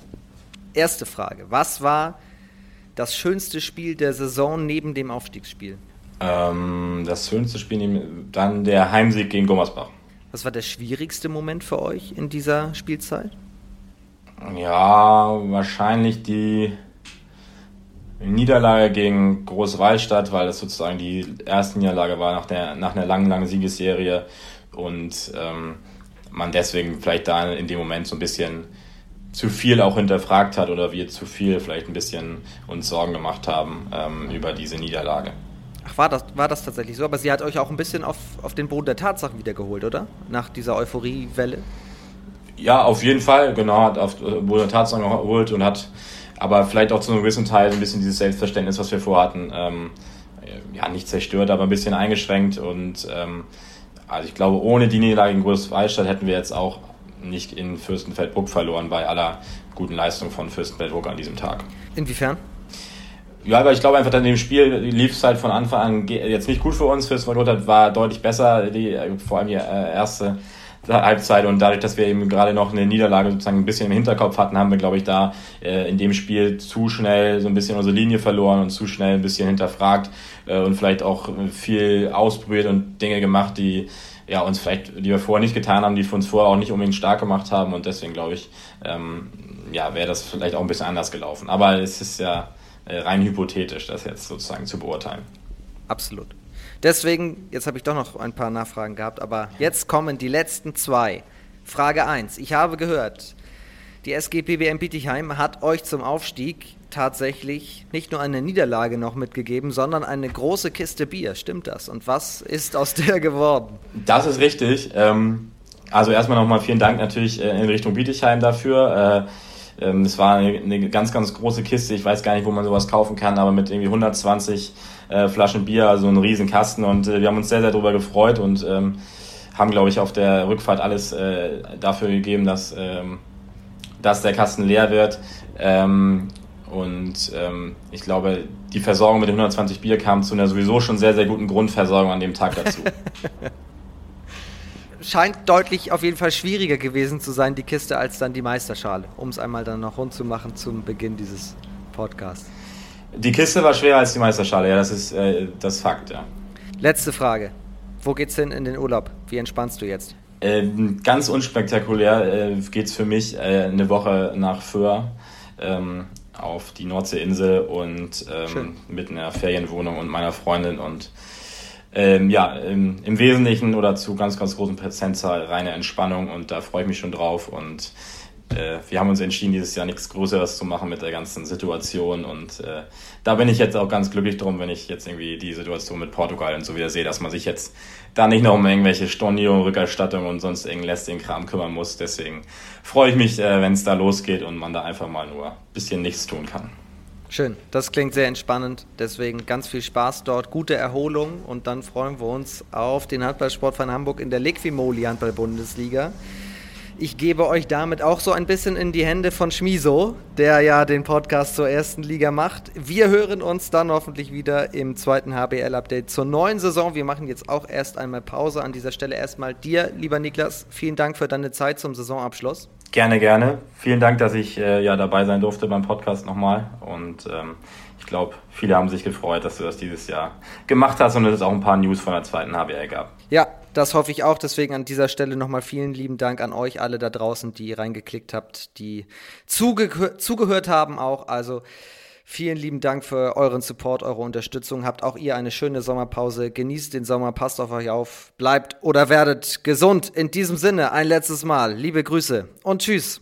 Erste Frage. Was war das schönste Spiel der Saison neben dem Aufstiegsspiel? Ähm, das schönste Spiel, dann der Heimsieg gegen Gummersbach. Was war der schwierigste Moment für euch in dieser Spielzeit? Ja, wahrscheinlich die Niederlage gegen Großwallstadt, weil das sozusagen die erste Niederlage war nach, der, nach einer langen, langen Siegesserie und ähm, man deswegen vielleicht da in dem Moment so ein bisschen zu viel auch hinterfragt hat oder wir zu viel vielleicht ein bisschen uns Sorgen gemacht haben ähm, über diese Niederlage. Ach, war das, war das tatsächlich so? Aber sie hat euch auch ein bisschen auf, auf den Boden der Tatsachen wiedergeholt, oder? Nach dieser Euphoriewelle? Ja, auf jeden Fall, genau, hat auf den Boden der Tatsachen geholt und hat aber vielleicht auch zu einem gewissen Teil ein bisschen dieses Selbstverständnis, was wir vorhatten, ähm, ja, nicht zerstört, aber ein bisschen eingeschränkt. Und ähm, also ich glaube, ohne die Niederlage in Großwallstadt hätten wir jetzt auch nicht in Fürstenfeldbruck verloren bei aller guten Leistung von Fürstenfeldbruck an diesem Tag. Inwiefern? Ja, aber ich glaube einfach, in dem Spiel lief es halt von Anfang an jetzt nicht gut für uns. Fürs Valota war deutlich besser, die, vor allem die äh, erste Halbzeit und dadurch, dass wir eben gerade noch eine Niederlage sozusagen ein bisschen im Hinterkopf hatten, haben wir, glaube ich, da äh, in dem Spiel zu schnell so ein bisschen unsere Linie verloren und zu schnell ein bisschen hinterfragt äh, und vielleicht auch viel ausprobiert und Dinge gemacht, die ja uns vielleicht, die wir vorher nicht getan haben, die für uns vorher auch nicht unbedingt stark gemacht haben und deswegen glaube ich, ähm, ja, wäre das vielleicht auch ein bisschen anders gelaufen. Aber es ist ja äh, rein hypothetisch, das jetzt sozusagen zu beurteilen. Absolut. Deswegen, jetzt habe ich doch noch ein paar Nachfragen gehabt, aber jetzt kommen die letzten zwei. Frage 1. Ich habe gehört, die SG BBM Bietigheim hat euch zum Aufstieg tatsächlich nicht nur eine Niederlage noch mitgegeben, sondern eine große Kiste Bier. Stimmt das? Und was ist aus der geworden? Das ist richtig. Ähm, also erstmal nochmal vielen Dank natürlich äh, in Richtung Bietigheim dafür. Äh, ähm, es war eine, eine, ganz, ganz große Kiste. Ich weiß gar nicht, wo man sowas kaufen kann, aber mit irgendwie 120 äh, Flaschen Bier, also ein riesen Kasten. Und äh, wir haben uns sehr, sehr darüber gefreut und ähm, haben, glaube ich, auf der Rückfahrt alles äh, dafür gegeben, dass, ähm, dass der Kasten leer wird. Ähm, und ähm, ich glaube, die Versorgung mit den 120 Bier kam zu einer sowieso schon sehr, sehr guten Grundversorgung an dem Tag dazu. scheint deutlich auf jeden Fall schwieriger gewesen zu sein, die Kiste, als dann die Meisterschale, um es einmal dann noch rund zu machen zum Beginn dieses Podcasts. Die Kiste war schwerer als die Meisterschale, ja, das ist äh, das Fakt, ja. Letzte Frage. Wo geht's hin in den Urlaub? Wie entspannst du jetzt? Ähm, ganz unspektakulär äh, geht's für mich äh, eine Woche nach Föhr. Ähm, auf die Nordseeinsel und ähm, mit einer Ferienwohnung und meiner Freundin und ähm, ja, im, im, Wesentlichen oder zu ganz, ganz großen Prozentzahl reine Entspannung und da freue ich mich schon drauf und äh, wir haben uns entschieden, dieses Jahr nichts Größeres zu machen mit der ganzen Situation. Und äh, da bin ich jetzt auch ganz glücklich drum, wenn ich jetzt irgendwie die Situation mit Portugal und so wieder sehe, dass man sich jetzt da nicht noch um irgendwelche Stornierungen, Rückerstattungen und sonst irgendeinen lästigen Kram kümmern muss. Deswegen freue ich mich, äh, wenn es da losgeht und man da einfach mal nur ein bisschen nichts tun kann. Schön, das klingt sehr entspannend. Deswegen ganz viel Spaß dort, gute Erholung und dann freuen wir uns auf den Handballsportverein Hamburg in der Liquimoli Handball-Bundesliga. Ich gebe euch damit auch so ein bisschen in die Hände von Schmiso, der ja den Podcast zur ersten Liga macht. Wir hören uns dann hoffentlich wieder im zweiten HBL-Update zur neuen Saison. Wir machen jetzt auch erst einmal Pause. An dieser Stelle erstmal dir, lieber Niklas, vielen Dank für deine Zeit zum Saisonabschluss. Gerne, gerne. Vielen Dank, dass ich äh, ja dabei sein durfte beim Podcast nochmal. Und ähm, ich glaube, viele haben sich gefreut, dass du das dieses Jahr gemacht hast und es auch ein paar News von der zweiten HBL gab. Ja, das hoffe ich auch. Deswegen an dieser Stelle nochmal vielen lieben Dank an euch alle da draußen, die reingeklickt habt, die zuge zugehört haben auch. Also vielen lieben Dank für euren Support, eure Unterstützung. Habt auch ihr eine schöne Sommerpause. Genießt den Sommer, passt auf euch auf, bleibt oder werdet gesund. In diesem Sinne ein letztes Mal. Liebe Grüße und tschüss.